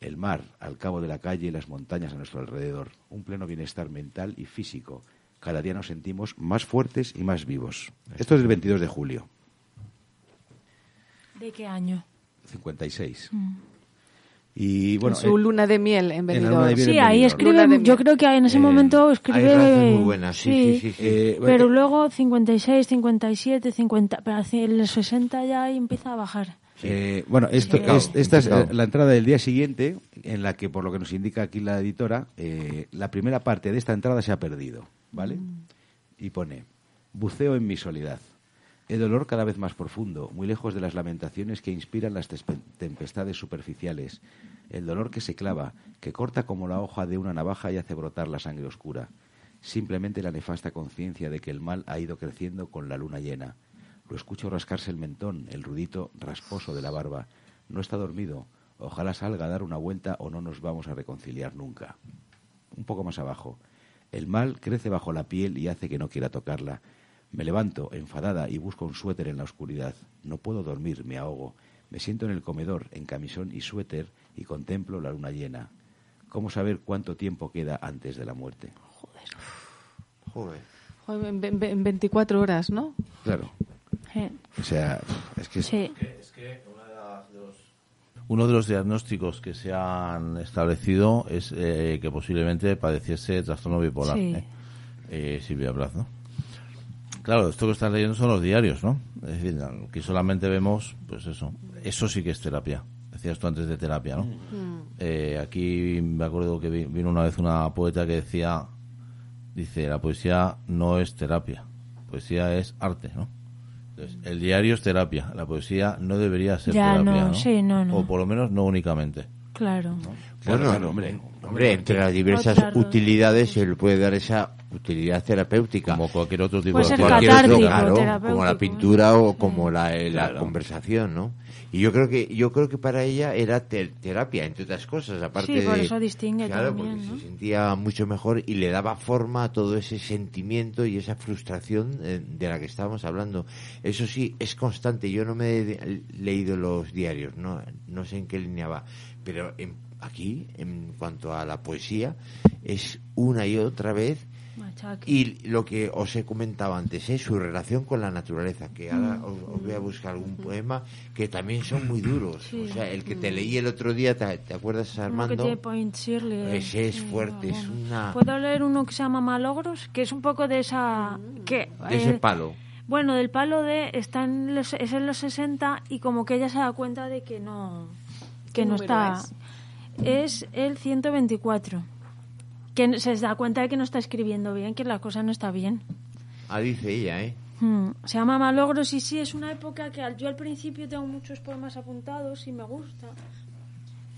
El mar al cabo de la calle y las montañas a nuestro alrededor. Un pleno bienestar mental y físico. Cada día nos sentimos más fuertes y más vivos. Esto es del 22 de julio, ¿De qué año? 56. Mm. Y bueno, en su eh, luna de miel en Benidorm. de miel. Sí, en ahí escribe, yo creo que en ese Eh, momento escribe... muy buenas, sí, sí, sí. sí. eh, Pero eh, luego 56, 57, 50, pero hacia el 60 ya ahí empieza a bajar. Eh, bueno, esto, es- esta es eh, la entrada del día siguiente, en la que, por lo que nos indica aquí la editora, eh, la primera parte de esta entrada se ha perdido, ¿vale? Y pone, buceo en mi soledad. El dolor cada vez más profundo, muy lejos de las lamentaciones que inspiran las tempestades superficiales. El dolor que se clava, que corta como la hoja de una navaja y hace brotar la sangre oscura. Simplemente la nefasta conciencia de que el mal ha ido creciendo con la luna llena. Lo escucho rascarse el mentón, el rudito rasposo de la barba. No está dormido. Ojalá salga a dar una vuelta o no nos vamos a reconciliar nunca. Un poco más abajo. El mal crece bajo la piel y hace que no quiera tocarla. Me levanto, enfadada, y busco un suéter en la oscuridad. No puedo dormir, me ahogo. Me siento en el comedor, en camisón y suéter, y contemplo la luna llena. ¿Cómo saber cuánto tiempo queda antes de la muerte? Joder. Joder, En, en- en 24 horas, ¿no? Claro. Sí. O sea, es que es- Sí. Uno de los diagnósticos que se han establecido es eh, que posiblemente padeciese trastorno bipolar. Sí. ¿eh? Eh, Silvia. Claro, esto que estás leyendo son los diarios, ¿no? Es decir, aquí solamente vemos, pues eso. Eso sí que es terapia. Decías tú antes de terapia, ¿no? Eh, aquí me acuerdo que vi- vino una vez una poeta que decía, dice, la poesía no es terapia, poesía es arte, ¿no? Entonces, el diario es terapia, la poesía no debería ser Ya, terapia, no, ¿no? sí, no, no. O por lo menos no únicamente. Claro. Claro, Bueno, claro, hombre. Hombre, entre las diversas Otra utilidades se le puede dar esa utilidad terapéutica. Como cualquier otro tipo de cualquier otro, claro, como la pintura o Sí. como la, eh, la Claro. conversación, ¿no? Y yo creo que yo creo que para ella era ter- terapia, entre otras cosas, aparte Sí, por de- eso distingue claro, también, porque ¿no? se sentía mucho mejor y le daba forma a todo ese sentimiento y esa frustración eh, de la que estábamos hablando. Eso sí, es constante. Yo no me he de- leído los diarios, no, no sé en qué línea va, pero en- aquí, en cuanto a la poesía, es una y otra vez Machaque. y lo que os he comentado antes, ¿eh? su relación con la naturaleza, que Mm. ahora os, os voy a buscar algún poema que también son muy duros. Sí. O sea, el que te leí el otro día, ¿te, te acuerdas, que Armando? tiene Point Shirley. Ese es fuerte, es una... Puedo leer uno que se llama Malogros, que es un poco de esa... que De ese eh, palo. Bueno, del palo de... Está en los, es en los 60 y como que ella se da cuenta de que no... Que ¿Qué no está... Es el 124. Que se da cuenta de que no está escribiendo bien, que la cosa no está bien. Ah, dice ella, ¿eh? Hmm, Se llama Malogros y sí, es una época que al- yo al principio tengo muchos poemas apuntados y me gusta.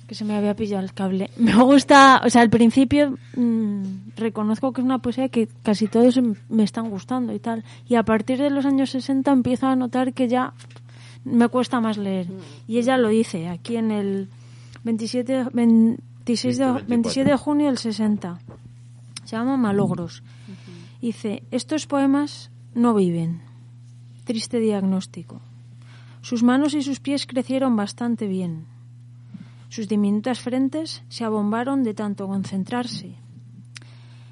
Que se me había pillado el cable. Me gusta, o sea, al principio mm, reconozco que es una poesía que casi todos me están gustando y tal. Y a partir de los años 60 empiezo a notar que ya me cuesta más leer. Y ella lo dice aquí en el 27, 26 de, 124. 27 de junio del 60. Se llama Malogros. Dice, estos poemas no viven. Triste diagnóstico. Sus manos y sus pies crecieron bastante bien. Sus diminutas frentes se abombaron de tanto concentrarse.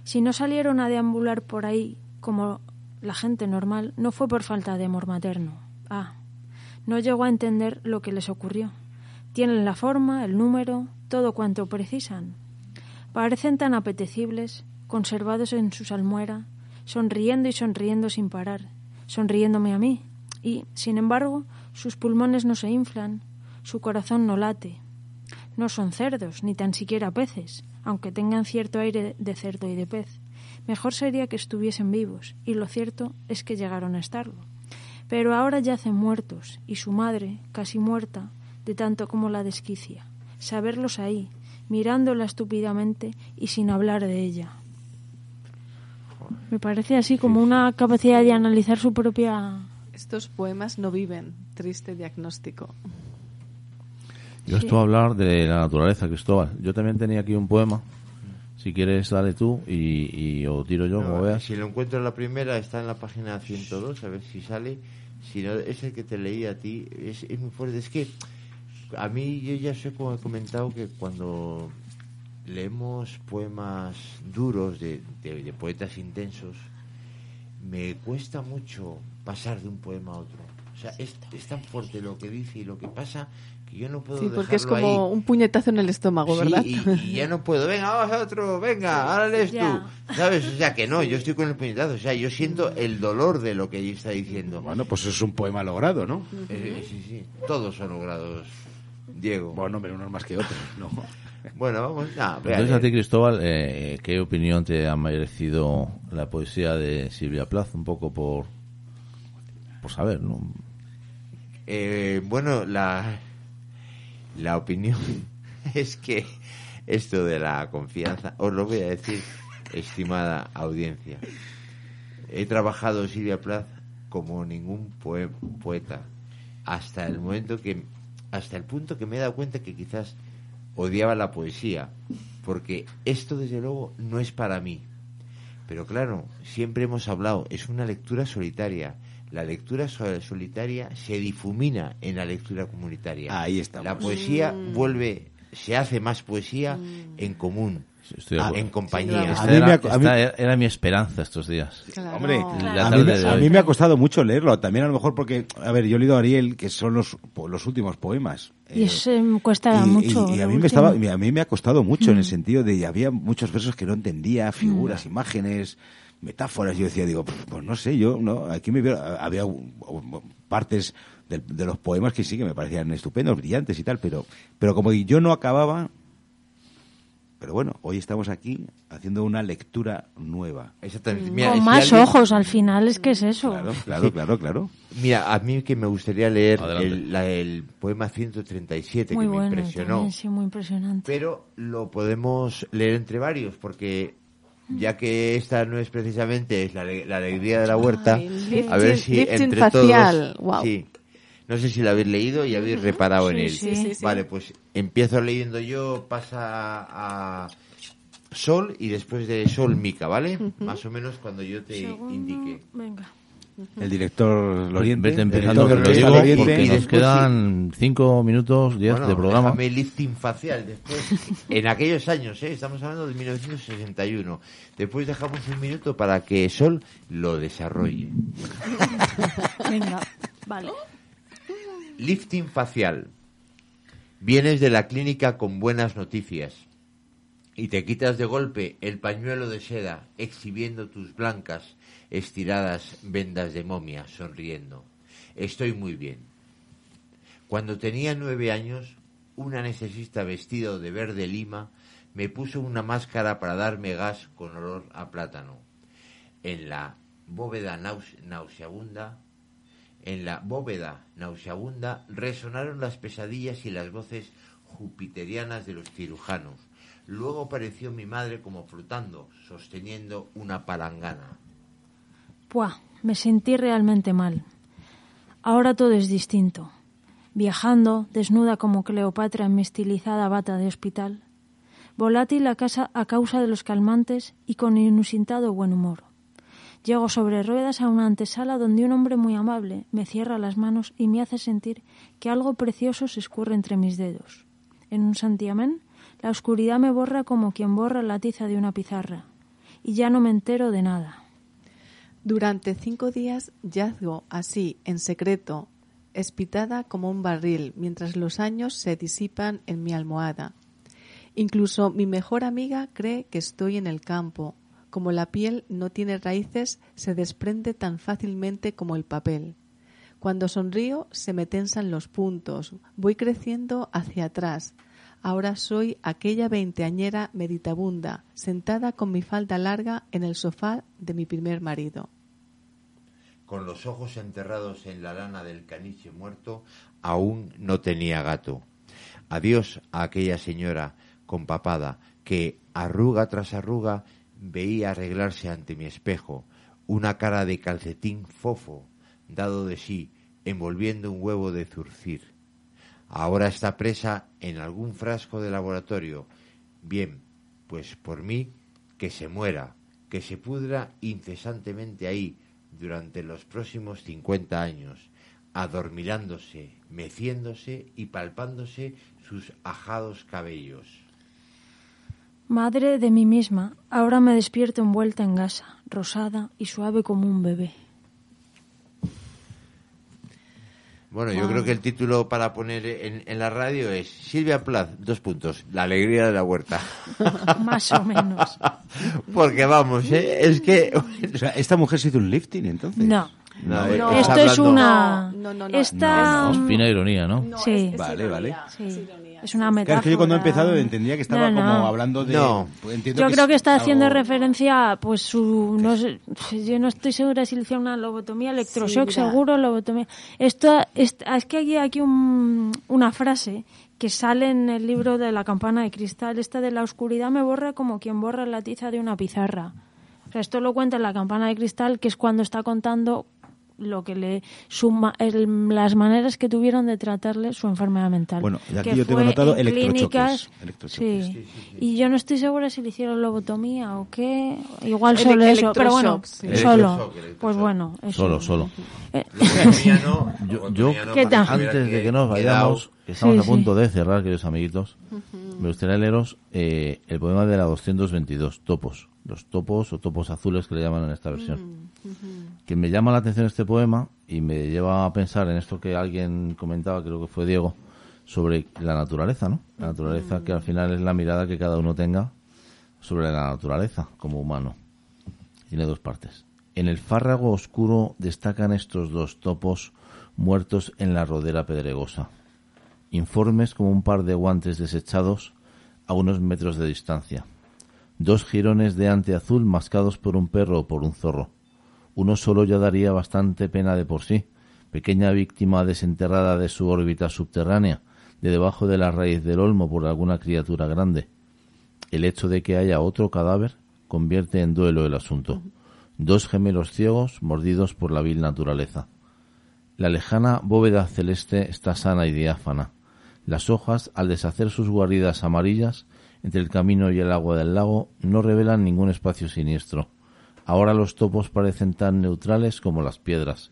Si no salieron a deambular por ahí como la gente normal, no fue por falta de amor materno. Ah, no llegó a entender lo que les ocurrió. Tienen la forma, el número, todo cuanto precisan. Parecen tan apetecibles, conservados en su salmuera, sonriendo y sonriendo sin parar, sonriéndome a mí, y, sin embargo, sus pulmones no se inflan, su corazón no late. No son cerdos, ni tan siquiera peces, aunque tengan cierto aire de cerdo y de pez. Mejor sería que estuviesen vivos, y lo cierto es que llegaron a estarlo. Pero ahora yacen muertos, y su madre, casi muerta, de tanto como la desquicia. Saberlos ahí, mirándola estúpidamente y sin hablar de ella. Me parece así como una capacidad de analizar su propia... Estos poemas no viven. Triste diagnóstico. Yo estoy a hablar de la naturaleza, Cristóbal. Yo también tenía aquí un poema. Si quieres, dale tú y, y o tiro yo, como No, veas. Si lo encuentro en la primera, está en la página 102, a ver si sale. Si no, es el que te leí a ti. Es, es muy fuerte. Es que a mí, yo ya sé, como he comentado, que cuando leemos poemas duros de, de- de poetas intensos, me cuesta mucho pasar de un poema a otro. O sea, es, es tan fuerte lo que dice y lo que pasa que yo no puedo Sí, porque es como ahí. un puñetazo en el estómago, Sí, ¿verdad? y, y ya no puedo. Venga, vamos a otro. Venga, ahora lees Ya. tú. ¿Sabes? O sea, que no, yo estoy con el puñetazo. O sea, yo siento el dolor de lo que ella está diciendo. Bueno, pues es un poema logrado, ¿no? Eh, sí, sí. Todos son logrados, Diego. Bueno, pero unos más que otros, ¿no? Bueno, vamos. Nah, Entonces, a ti, Cristóbal, eh, ¿qué opinión te ha merecido la poesía de Silvia Plath? Un poco por, por saber, ¿no? Eh, bueno, la, la opinión es que esto de la confianza, os lo voy a decir, estimada audiencia. He trabajado Silvia Plath como ningún poe- poeta hasta el momento que, hasta el punto que me he dado cuenta que quizás odiaba la poesía, porque esto desde luego no es para mí. Pero claro, siempre hemos hablado, es una lectura solitaria. La lectura so- solitaria se difumina en la lectura comunitaria. Ahí estamos. La poesía Mm. vuelve, se hace más poesía en común, Estoy ah, en compañía. Sí, Esta A mí era, me a mí- era- era mi esperanza estos días. Claro. Hombre, a mí, a me ha costado mucho leerlo. También a lo mejor porque, a ver, yo he leído a Ariel, que son los, po- los últimos poemas. Y Eh, eso me cuesta y- mucho. y- y a, mí me estaba, a mí me ha costado mucho en el sentido de había muchos versos que no entendía, figuras, imágenes, metáforas. Yo decía, digo, "Pf, pues no sé, yo, no, aquí me veo, había partes del- de, los poemas que sí que me parecían estupendos, brillantes y tal, pero, pero como yo no acababa, pero bueno, hoy estamos aquí haciendo una lectura nueva. Exactamente. Mira, Con más alguien- ojos, al final es que es eso. Claro, claro, claro, claro. Mira, a mí que me gustaría leer el, la- el poema 137 Muy que me impresionó. también, sí, muy impresionante. pero lo podemos leer entre varios porque ya que esta no es precisamente es la, la alegría de la huerta Ay, a ver si entre facial, todos sí. No sé si lo habéis leído y habéis reparado en él. sí. Sí, sí, vale pues empiezo leyendo yo pasa a Sol y después de Sol Mica vale más o menos cuando yo te Segundo, indique. Venga. El director Loriente. Vete empezando, director que lo digo, Loriente. porque Y nos quedan cinco minutos, diez Bueno, de programa. déjame lifting facial después. en aquellos años, ¿eh? estamos hablando de 1961. Después dejamos un minuto para que Sol lo desarrolle. Venga. Vale. Lifting facial. Vienes de la clínica con buenas noticias y te quitas de golpe el pañuelo de seda exhibiendo tus blancas, estiradas vendas de momia, sonriendo. Estoy muy bien. Cuando tenía nueve años, un anestesista vestido de verde lima me puso una máscara para darme gas con olor a plátano. En la bóveda naus- nauseabunda en la bóveda nauseabunda resonaron las pesadillas y las voces jupiterianas de los cirujanos. Luego apareció mi madre como flotando, sosteniendo una palangana. Me sentí realmente mal. Ahora todo es distinto. Viajando, desnuda como Cleopatra en mi estilizada bata de hospital. Volátil a, casa, a causa de los calmantes y con inusitado buen humor. Llego sobre ruedas a una antesala donde un hombre muy amable me cierra las manos y me hace sentir que algo precioso se escurre entre mis dedos. En un santiamén, la oscuridad me borra como quien borra la tiza de una pizarra, y ya no me entero de nada. Durante cinco días yazgo así, en secreto, espitada como un barril, mientras los años se disipan en mi almohada. Incluso mi mejor amiga cree que estoy en el campo. Como la piel no tiene raíces, se desprende tan fácilmente como el papel. Cuando sonrío se me tensan los puntos, voy creciendo hacia atrás. Ahora soy aquella veinteañera meditabunda, sentada con mi falda larga en el sofá de mi primer marido. Con los ojos enterrados en la lana del caniche muerto, aún no tenía gato. Adiós a aquella señora compapada que, arruga tras arruga, veía arreglarse ante mi espejo, una cara de calcetín fofo, dado de sí, envolviendo un huevo de zurcir. Ahora está presa en algún frasco de laboratorio. Bien, pues por mí, que se muera, que se pudra incesantemente ahí durante los próximos cincuenta años, adormilándose, meciéndose y palpándose sus ajados cabellos. Madre de mí misma, ahora me despierto envuelta en gasa, rosada y suave como un bebé. Bueno, yo creo que el título para poner en, en la radio es Silvia Plath, dos puntos, la alegría de la huerta. Más o menos. Porque vamos, ¿eh? es que... O sea, esta mujer se hizo un lifting, entonces. No. No, No, Esto es una... No, no, no, Esta... Es fina ironía, ¿no? No, Sí. es- es Vale, ironía, vale. Sí, es una metáfora. Claro, es que yo cuando he empezado entendía que estaba No, no. como hablando de... No. pues entiendo Yo que creo que está haciendo referencia, pues su, no sé, yo no estoy segura si le hicieron una lobotomía, electroshock, Sí, seguro, lobotomía. Esto, es, es que hay aquí un- una frase que sale en el libro de la campana de cristal, esta de la oscuridad me borra como quien borra la tiza de una pizarra. O sea, esto lo cuenta en la campana de cristal, que es cuando está contando lo que le suma el- las maneras que tuvieron de tratarle su enfermedad mental. Bueno, y aquí Que yo tengo anotado en electrochoques, clínicas, electrochoques. sí. Y yo no estoy segura si le hicieron lobotomía o qué. Igual El solo eso, pero bueno, solo. Pues bueno, eso. Solo, solo. Eh, no, Yo, yo ¿Qué tal? antes de que nos vayamos, que estamos Sí, a punto de cerrar, queridos amiguitos, me gustaría leeros eh, el poema de la 222, Topos. Los topos o topos azules que le llaman en esta versión. Que me llama la atención este poema y me lleva a pensar en esto que alguien comentaba, creo que fue Diego, sobre la naturaleza, ¿no? La naturaleza que al final es la mirada que cada uno tenga sobre la naturaleza como humano. Tiene dos partes. En el fárrago oscuro destacan estos dos topos muertos en la rodera pedregosa, informes como un par de guantes desechados a unos metros de distancia. Dos jirones de ante azul mascados por un perro o por un zorro. Uno solo ya daría bastante pena de por sí, pequeña víctima desenterrada de su órbita subterránea, de debajo de la raíz del olmo por alguna criatura grande. El hecho de que haya otro cadáver convierte en duelo el asunto. Dos gemelos ciegos mordidos por la vil naturaleza. La lejana bóveda celeste está sana y diáfana. Las hojas, al deshacer sus guaridas amarillas entre el camino y el agua del lago, no revelan ningún espacio siniestro. Ahora los topos parecen tan neutrales como las piedras.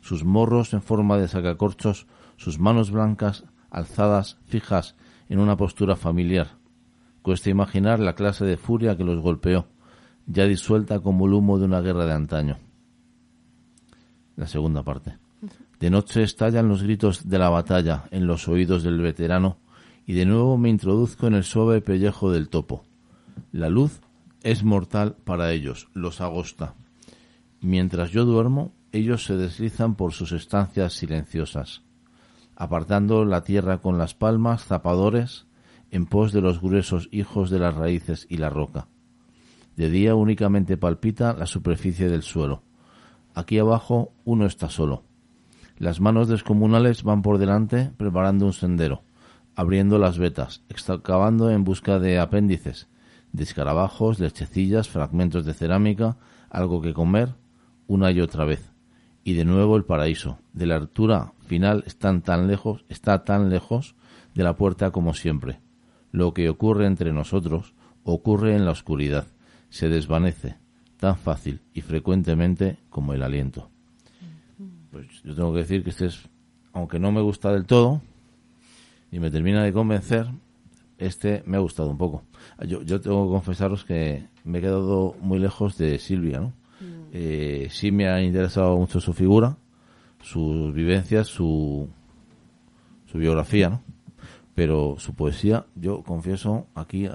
Sus morros en forma de sacacorchos, sus manos blancas, alzadas, fijas, en una postura familiar. Cuesta imaginar la clase de furia que los golpeó, ya disuelta como el humo de una guerra de antaño. La segunda parte. De noche estallan los gritos de la batalla en los oídos del veterano y de nuevo me introduzco en el suave pellejo del topo. La luz es mortal para ellos, los agosta. Mientras yo duermo, ellos se deslizan por sus estancias silenciosas, apartando la tierra con las palmas, zapadores, en pos de los gruesos hijos de las raíces y la roca. De día únicamente palpita la superficie del suelo. Aquí abajo uno está solo. Las manos descomunales van por delante preparando un sendero, abriendo las vetas, excavando en busca de apéndices, de escarabajos, lechecillas, fragmentos de cerámica, algo que comer, una y otra vez. Y de nuevo el paraíso. De la altura final están tan lejos, está tan lejos de la puerta como siempre. Lo que ocurre entre nosotros ocurre en la oscuridad, se desvanece, tan fácil y frecuentemente como el aliento. Pues yo tengo que decir que este es, aunque no me gusta del todo y me termina de convencer, este me ha gustado un poco. Yo, yo tengo que confesaros que me he quedado muy lejos de Silvia, ¿no? Eh, sí me ha interesado mucho su figura, sus vivencias, su, su biografía, ¿no? Pero su poesía, yo confieso aquí eh,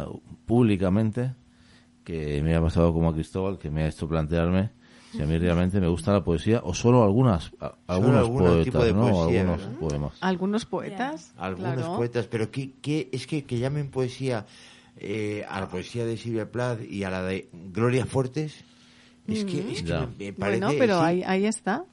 públicamente que me ha pasado como a Cristóbal, que me ha hecho plantearme si a mí realmente me gusta la poesía o solo algunas, a- algunos algún tipo poetas, de ¿no? poesía, algunos ¿verdad? poemas. Algunos poetas. Algunos claro. poetas, pero ¿qué, qué- es que, que llamen poesía eh, a la poesía de Silvia Plath y a la de Gloria Fuertes, es que, es que me, parece... Bueno, pero sí. ahí, ahí está.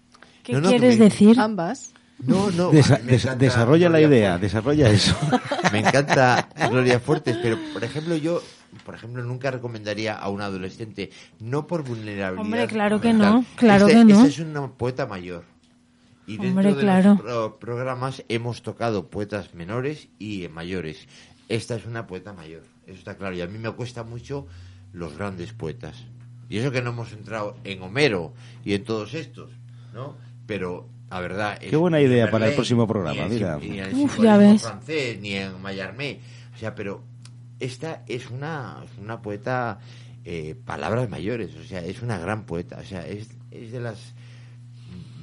¿Qué No, no, que quieres me- decir? Ambas. No, no, Desa- me desa- encanta desarrolla la idea, Fuertes. desarrolla eso. Me encanta Gloria Fuertes, pero por ejemplo yo, por ejemplo nunca recomendaría a un adolescente, no por vulnerabilidad. Hombre, claro que no, claro Este- que no. Esta es una poeta mayor. Y dentro Hombre, de claro. los pro- programas hemos tocado poetas menores y mayores. Esta es una poeta mayor, eso está claro. Y a mí me cuesta mucho los grandes poetas. Y eso que no hemos entrado en Homero y en todos estos, ¿no? Pero, la verdad... Qué buena idea para el próximo programa, ni mira. ni en Uf, ya ves. francés, ni en Mallarmé. O sea, pero esta es una, una poeta, eh, palabras mayores, o sea, es una gran poeta, o sea, es, es de las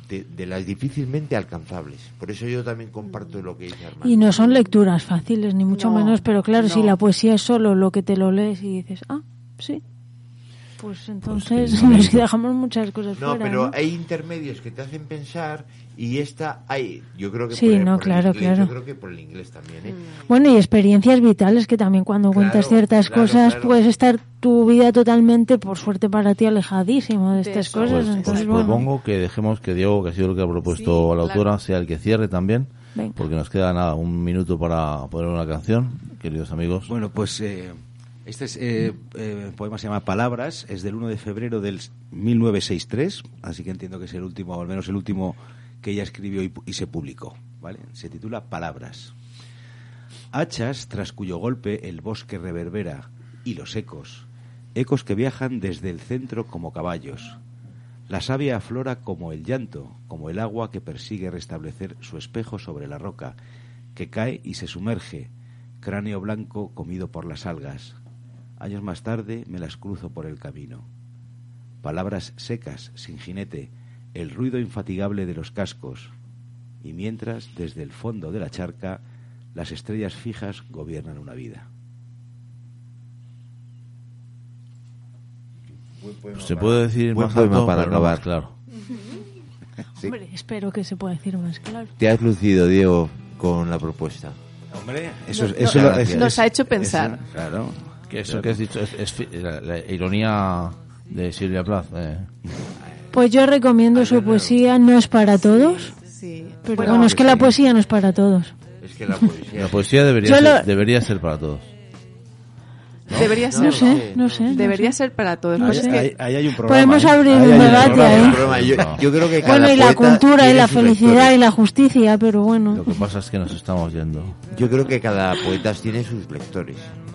de, de las difícilmente alcanzables. Por eso yo también comparto lo que dice Armando. Y no son lecturas fáciles, ni mucho No, menos, pero claro, si la poesía es solo lo que te lo lees y dices, ah, sí, pues entonces precisamente. nos dejamos muchas cosas No, fuera. pero ¿no? hay intermedios que te hacen pensar y esta hay, yo creo que Sí, por, el- no, por el claro, inglés, claro. yo creo que por el inglés también, ¿eh? Bueno, y experiencias vitales que también cuando cuentas Claro, ciertas claro, cosas claro. puedes estar tu vida totalmente, por suerte para ti, alejadísimo de De estas eso. cosas. Pues, entonces, pues bueno, propongo que dejemos que Diego, que ha sido el que ha propuesto Sí, a la autora, claro. sea el que cierre también, Venga. porque nos queda nada, un minuto para poner una canción, queridos amigos. Bueno, pues eh, este es, eh, eh, poema se llama Palabras, es del 1 de febrero del 1963, así que entiendo que es el último, o al menos el último que ella escribió y, y se publicó, ¿vale? Se titula Palabras. Hachas tras cuyo golpe el bosque reverbera y los ecos, ecos que viajan desde el centro como caballos. La savia aflora como el llanto, como el agua que persigue restablecer su espejo sobre la roca, que cae y se sumerge, cráneo blanco comido por las algas. Años más tarde me las cruzo por el camino. Palabras secas, sin jinete, el ruido infatigable de los cascos. Y mientras, desde el fondo de la charca, las estrellas fijas gobiernan una vida. Se puede decir Buen más poema alto, para pero no acabar. claro. hombre, espero que se pueda decir más claro. Te has lucido, Diego, con la propuesta. Hombre, eso, No- eso no- es- nos ha hecho pensar. eso, claro. Que eso que has dicho es, es la, la ironía de Silvia Plath. eh. Pues yo recomiendo su poesía, no es para todos, Sí. pero Bueno, bueno, es que sí. la poesía no es para todos. Es que la poesía... La poesía debería Yo ser, lo- debería ser para todos. debería No, ser. No no sé, sé, no sé. no Debería sé. ser para todos. Ahí, es que- ahí- ahí hay un programa. Podemos ¿eh? abrir un debate yo, yo creo que Bueno, y la cultura y la felicidad lectores. y la justicia, pero bueno. Lo que pasa es que nos estamos yendo. Yo creo que cada poeta tiene sus lectores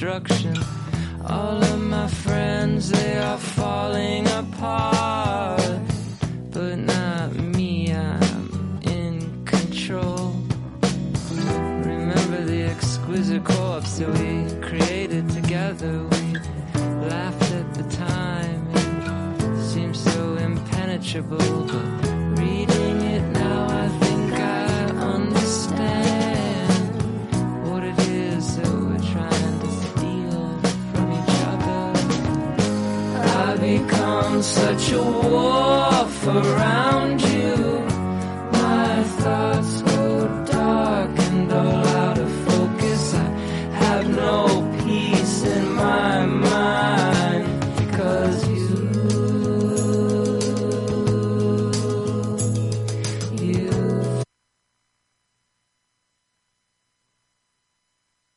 destruction. All of my friends, they are falling apart. But not me, I'm in control. Remember the exquisite corpse that we created together. We laughed at the time, it seemed so impenetrable, but such a wolf around